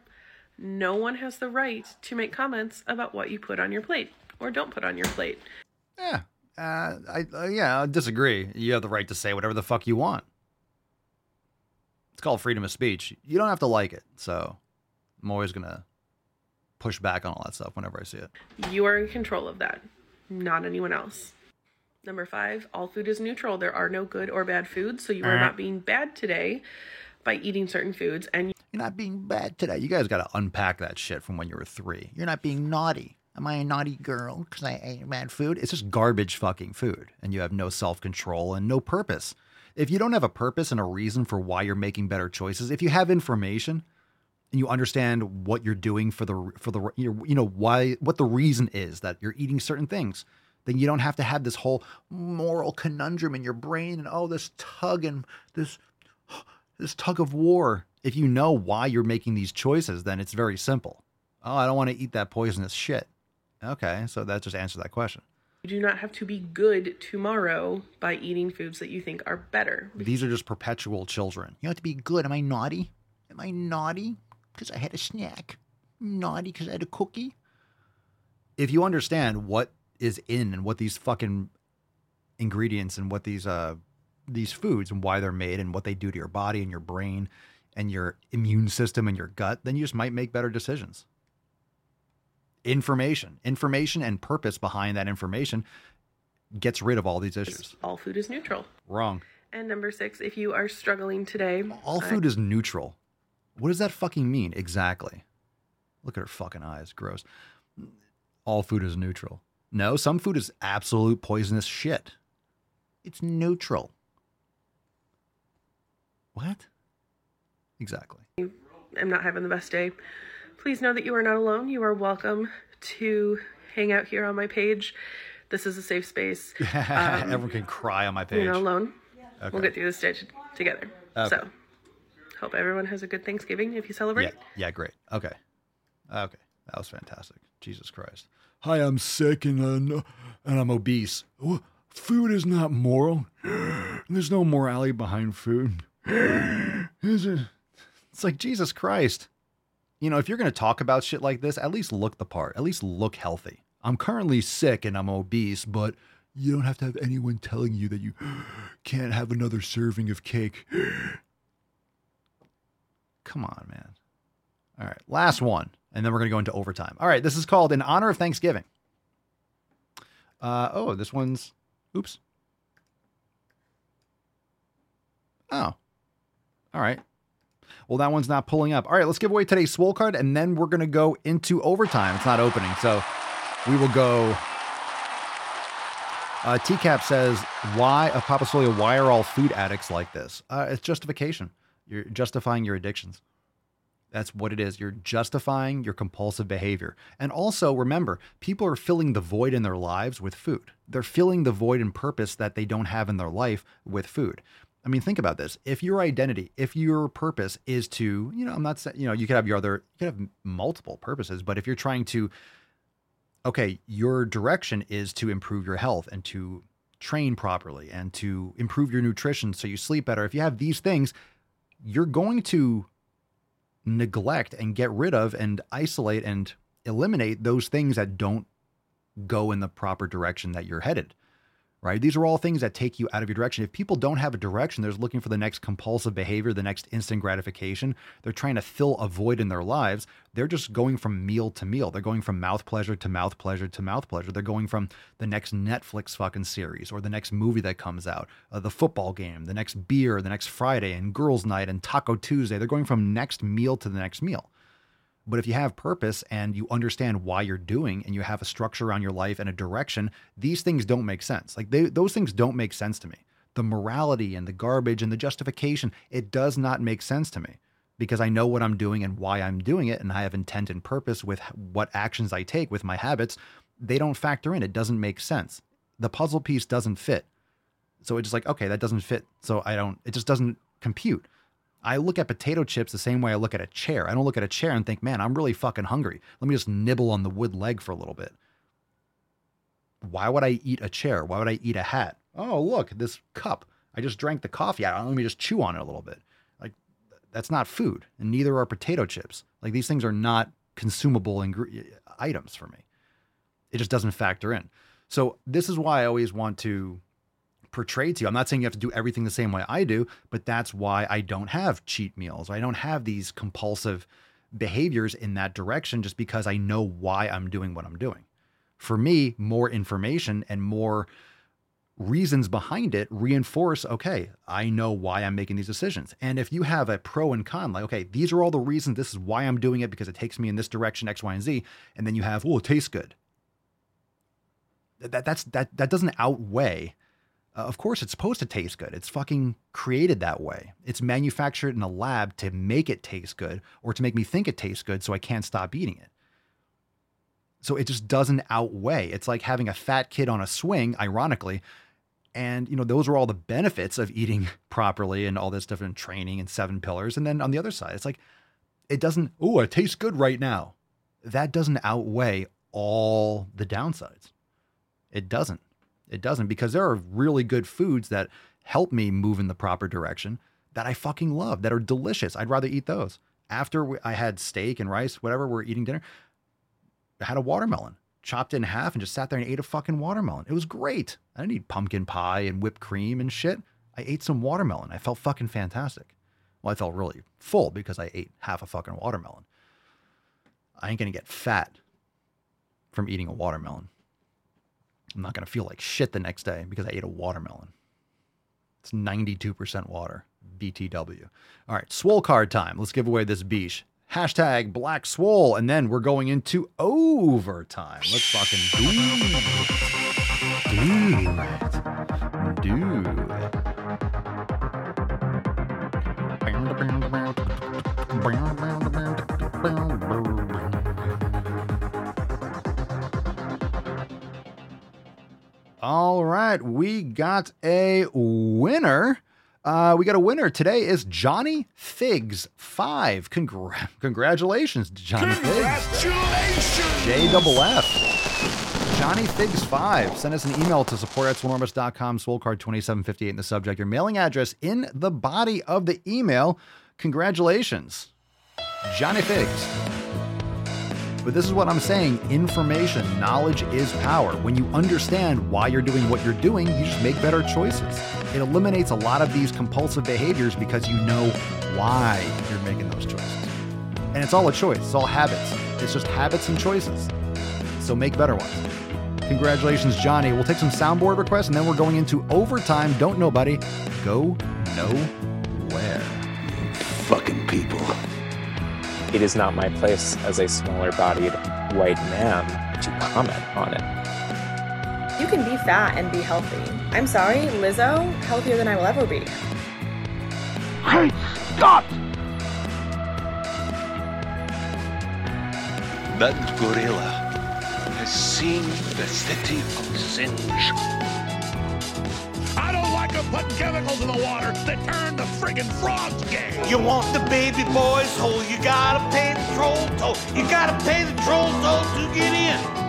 no one has the right to make comments about what you put on your plate or don't put on your plate. Yeah. Uh, I uh, yeah, I disagree. You have the right to say whatever the fuck you want. It's called freedom of speech. You don't have to like it. So I'm always going to push back on all that stuff whenever I see it. You are in control of that, not anyone else. Number five, all food is neutral. There are no good or bad foods, so you are not being bad today by eating certain foods. And You're not being bad today. You guys got to unpack that shit from when you were three. You're not being naughty. Am I a naughty girl because I ate bad food? It's just garbage fucking food, and you have no self control and no purpose. If you don't have a purpose and a reason for why you're making better choices, if you have information and you understand what you're doing for the for the you know, why what the reason is that you're eating certain things, then you don't have to have this whole moral conundrum in your brain and oh this tug and this this tug of war. If you know why you're making these choices, then it's very simple. Oh, I don't want to eat that poisonous shit. Okay, so that just answers that question. you do not have to be good tomorrow by eating foods that you think are better. These are just perpetual children. You have to be good. Am I naughty? Am I naughty because I had a snack? Naughty because I had a cookie? if you understand what is in and what these fucking ingredients and what these uh these foods and why they're made and what they do to your body and your brain and your immune system and your gut, then you just might make better decisions. Information, information and purpose behind that information gets rid of all these issues. All food is neutral. Wrong. And number six, if you are struggling today, All food is neutral. What does that fucking mean exactly? Look at her fucking eyes. Gross. All food is neutral. No, some food is absolute poisonous shit. It's neutral. What? Exactly. I'm not having the best day, please know that you are not alone. You are welcome to hang out here on my page. This is a safe space. Um, [laughs] Everyone can cry on my page. You're not alone. Okay. We'll get through this day t- together. Okay. So, hope everyone has a good Thanksgiving if you celebrate. Yeah, yeah, great. Okay. Okay. That was fantastic. Jesus Christ. Hi, I'm sick and uh, and I'm obese. Wha- Food is not moral. [gasps] There's no morality behind food. [gasps] Is it? It's like Jesus Christ. You know, if you're going to talk about shit like this, at least look the part. At least look healthy. I'm currently sick and I'm obese, but you don't have to have anyone telling you that you [gasps] can't have another serving of cake. [gasps] Come on, man. All right, last one, and then we're going to go into overtime. All right, this is called In Honor of Thanksgiving. Uh, oh, this one's, oops. Oh, all right. Well, that one's not pulling up. All right, let's give away today's swole card, and then we're to go into overtime. It's not opening, so we will go. Uh, TCAP says, "Why, uh, Papa Swolio? Why are all food addicts like this? Uh, it's justification. You're justifying your addictions. That's what it is. You're justifying your compulsive behavior. And also remember, people are filling the void in their lives with food. They're filling the void and purpose that they don't have in their life with food. I mean, think about this. If your identity, if your purpose is to, you know, I'm not saying, you know, you could have your other, you could have multiple purposes, but if you're trying to, okay, your direction is to improve your health and to train properly and to improve your nutrition so you sleep better. If you have these things, you're going to neglect and get rid of and isolate and eliminate those things that don't go in the proper direction that you're headed. Right? These are all things that take you out of your direction. If people don't have a direction, they're looking for the next compulsive behavior, the next instant gratification. They're trying to fill a void in their lives. They're just going from meal to meal. They're going from mouth pleasure to mouth pleasure to mouth pleasure. They're going from the next Netflix fucking series or the next movie that comes out, uh, the football game, the next beer, the next Friday, and girls' night and Taco Tuesday. They're going from next meal to the next meal. But if you have purpose and you understand why you're doing and you have a structure around your life and a direction, these things don't make sense. Like they, those things don't make sense to me. The morality and the garbage and the justification, it does not make sense to me because I know what I'm doing and why I'm doing it. And I have intent and purpose with what actions I take with my habits. They don't factor in. It doesn't make sense. The puzzle piece doesn't fit. So it's just like, okay, that doesn't fit. So I don't, it just doesn't compute. I look at potato chips the same way I look at a chair. I don't look at a chair and think, man, I'm really fucking hungry. Let me just nibble on the wood leg for a little bit. Why would I eat a chair? Why would I eat a hat? Oh, look, this cup. I just drank the coffee out. Let me just chew on it a little bit. Like, that's not food, and neither are potato chips. Like, these things are not consumable items for me. It just doesn't factor in. So, this is why I always want to portray to you. I'm not saying you have to do everything the same way I do, but that's why I don't have cheat meals. I don't have these compulsive behaviors in that direction just because I know why I'm doing what I'm doing. For me, more information and more reasons behind it reinforce okay, I know why I'm making these decisions. And if you have a pro and con, like, okay, these are all the reasons, this is why I'm doing it because it takes me in this direction, X, Y, and Z. And then you have, oh, it tastes good. That, that's that that doesn't outweigh uh, of course, it's supposed to taste good. It's fucking created that way. It's manufactured in a lab to make it taste good or to make me think it tastes good so I can't stop eating it. So it just doesn't outweigh. It's like having a fat kid on a swing, ironically. And, you know, those are all the benefits of eating [laughs] properly and all this different training and seven pillars. And then on the other side, it's like, it doesn't, oh, it tastes good right now. That doesn't outweigh all the downsides. It doesn't. It doesn't because there are really good foods that help me move in the proper direction that I fucking love, that are delicious. I'd rather eat those. After I had steak and rice, whatever we're eating dinner, I had a watermelon. chopped in half and just sat there and ate a fucking watermelon. It was great. I didn't eat pumpkin pie and whipped cream and shit. I ate some watermelon. I felt fucking fantastic. Well, I felt really full because I ate half a fucking watermelon. I ain't gonna get fat from eating a watermelon. I'm not gonna feel like shit the next day because I ate a watermelon. It's 92% water. BTW. All right, swole card time. Let's give away this beach. Hashtag Black Swole, and then we're going into overtime. Let's fucking do it. Do it. All right, we got a winner. Uh, we got a winner today. Is Johnny Figs five? Congra- [laughs] congratulations, Johnny Figs. Congratulations! J double F. Johnny Figs five. Send us an email to support at swolenormous.com, swolecard 2758 in the subject. Your mailing address in the body of the email. Congratulations, Johnny Figs. But this is what I'm saying information, knowledge is power. When you understand why you're doing what you're doing, you just make better choices. It eliminates a lot of these compulsive behaviors because you know why you're making those choices. And it's all a choice, it's all habits. It's just habits and choices. So make better ones. Congratulations, Johnny. We'll take some soundboard requests and then we're going into overtime. Don't nobody go nowhere. Fucking people. It is not my place as a smaller bodied white man to comment on it. You can be fat and be healthy. I'm sorry, Lizzo, healthier than I will ever be. Great Scott! That gorilla has seen the city of Singe. Them putting chemicals in the water that turn the friggin' frogs gay. You want the baby boy's hole, you gotta pay the troll toll. You gotta pay the troll toll to get in.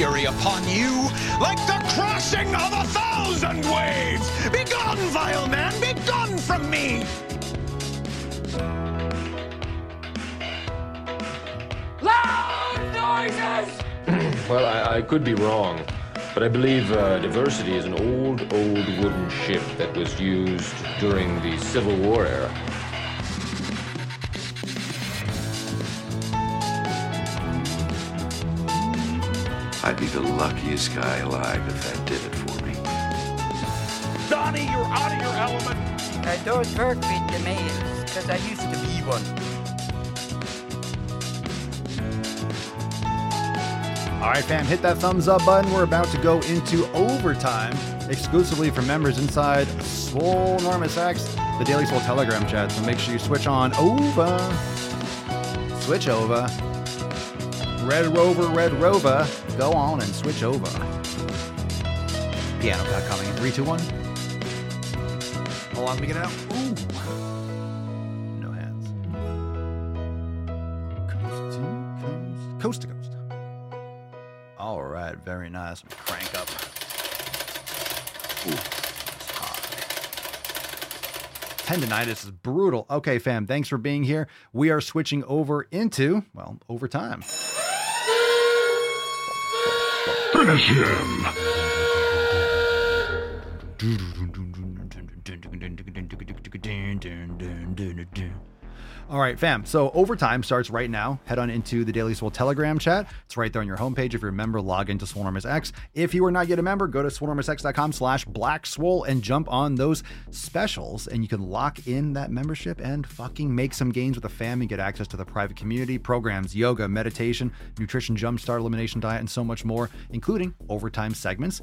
Fury upon you like the crashing of a thousand waves! Begone, vile man! Begone from me! Loud noises! [clears throat] Well, I, I could be wrong, but I believe uh, diversity is an old, old wooden ship that was used during the Civil War era. Luckiest guy alive if that did it for me. Donnie, you're out of your element. I don't work with the males, because I used to be one. All right, fam, hit that thumbs up button. We're about to go into overtime exclusively for members inside Swolenormous X, the Daily Swole Telegram chat. So make sure you switch on over. Switch over. Red Rover, Red Rover. Go on and switch over. Piano cut coming in 3, 2, 1. Hold on, let me get out. Ooh. No hands. Coast to coast. Coast to coast. All right, very nice. Crank up. Ooh. Tendonitis is brutal. Okay, fam, thanks for being here. We are switching over into, well, overtime. Finish him! All right, fam. So overtime starts right now. Head on into the Daily Swole Telegram chat. It's right there on your homepage. If you're a member, log into Swolenormous X. If you are not yet a member, go to swolenormousx.com slash black swole and jump on those specials. And you can lock in that membership and fucking make some gains with the fam and get access to the private community, programs, yoga, meditation, nutrition jumpstart, elimination diet, and so much more, including overtime segments.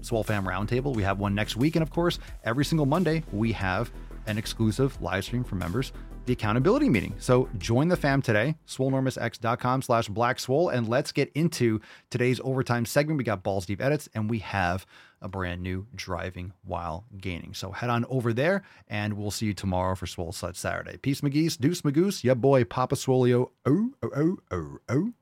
Swole Fam Roundtable. We have one next week. And of course, every single Monday, we have an exclusive live stream for members, the accountability meeting. So join the fam today, swolenormousx.com slash black swole, and let's get into today's overtime segment. We got balls deep edits, and we have a brand new driving while gaining. So head on over there, and we'll see you tomorrow for Swole Slut Saturday. Peace, McGee's, Deuce Magoose, yeah boy, Papa Swolio, oh, oh, oh, oh, oh.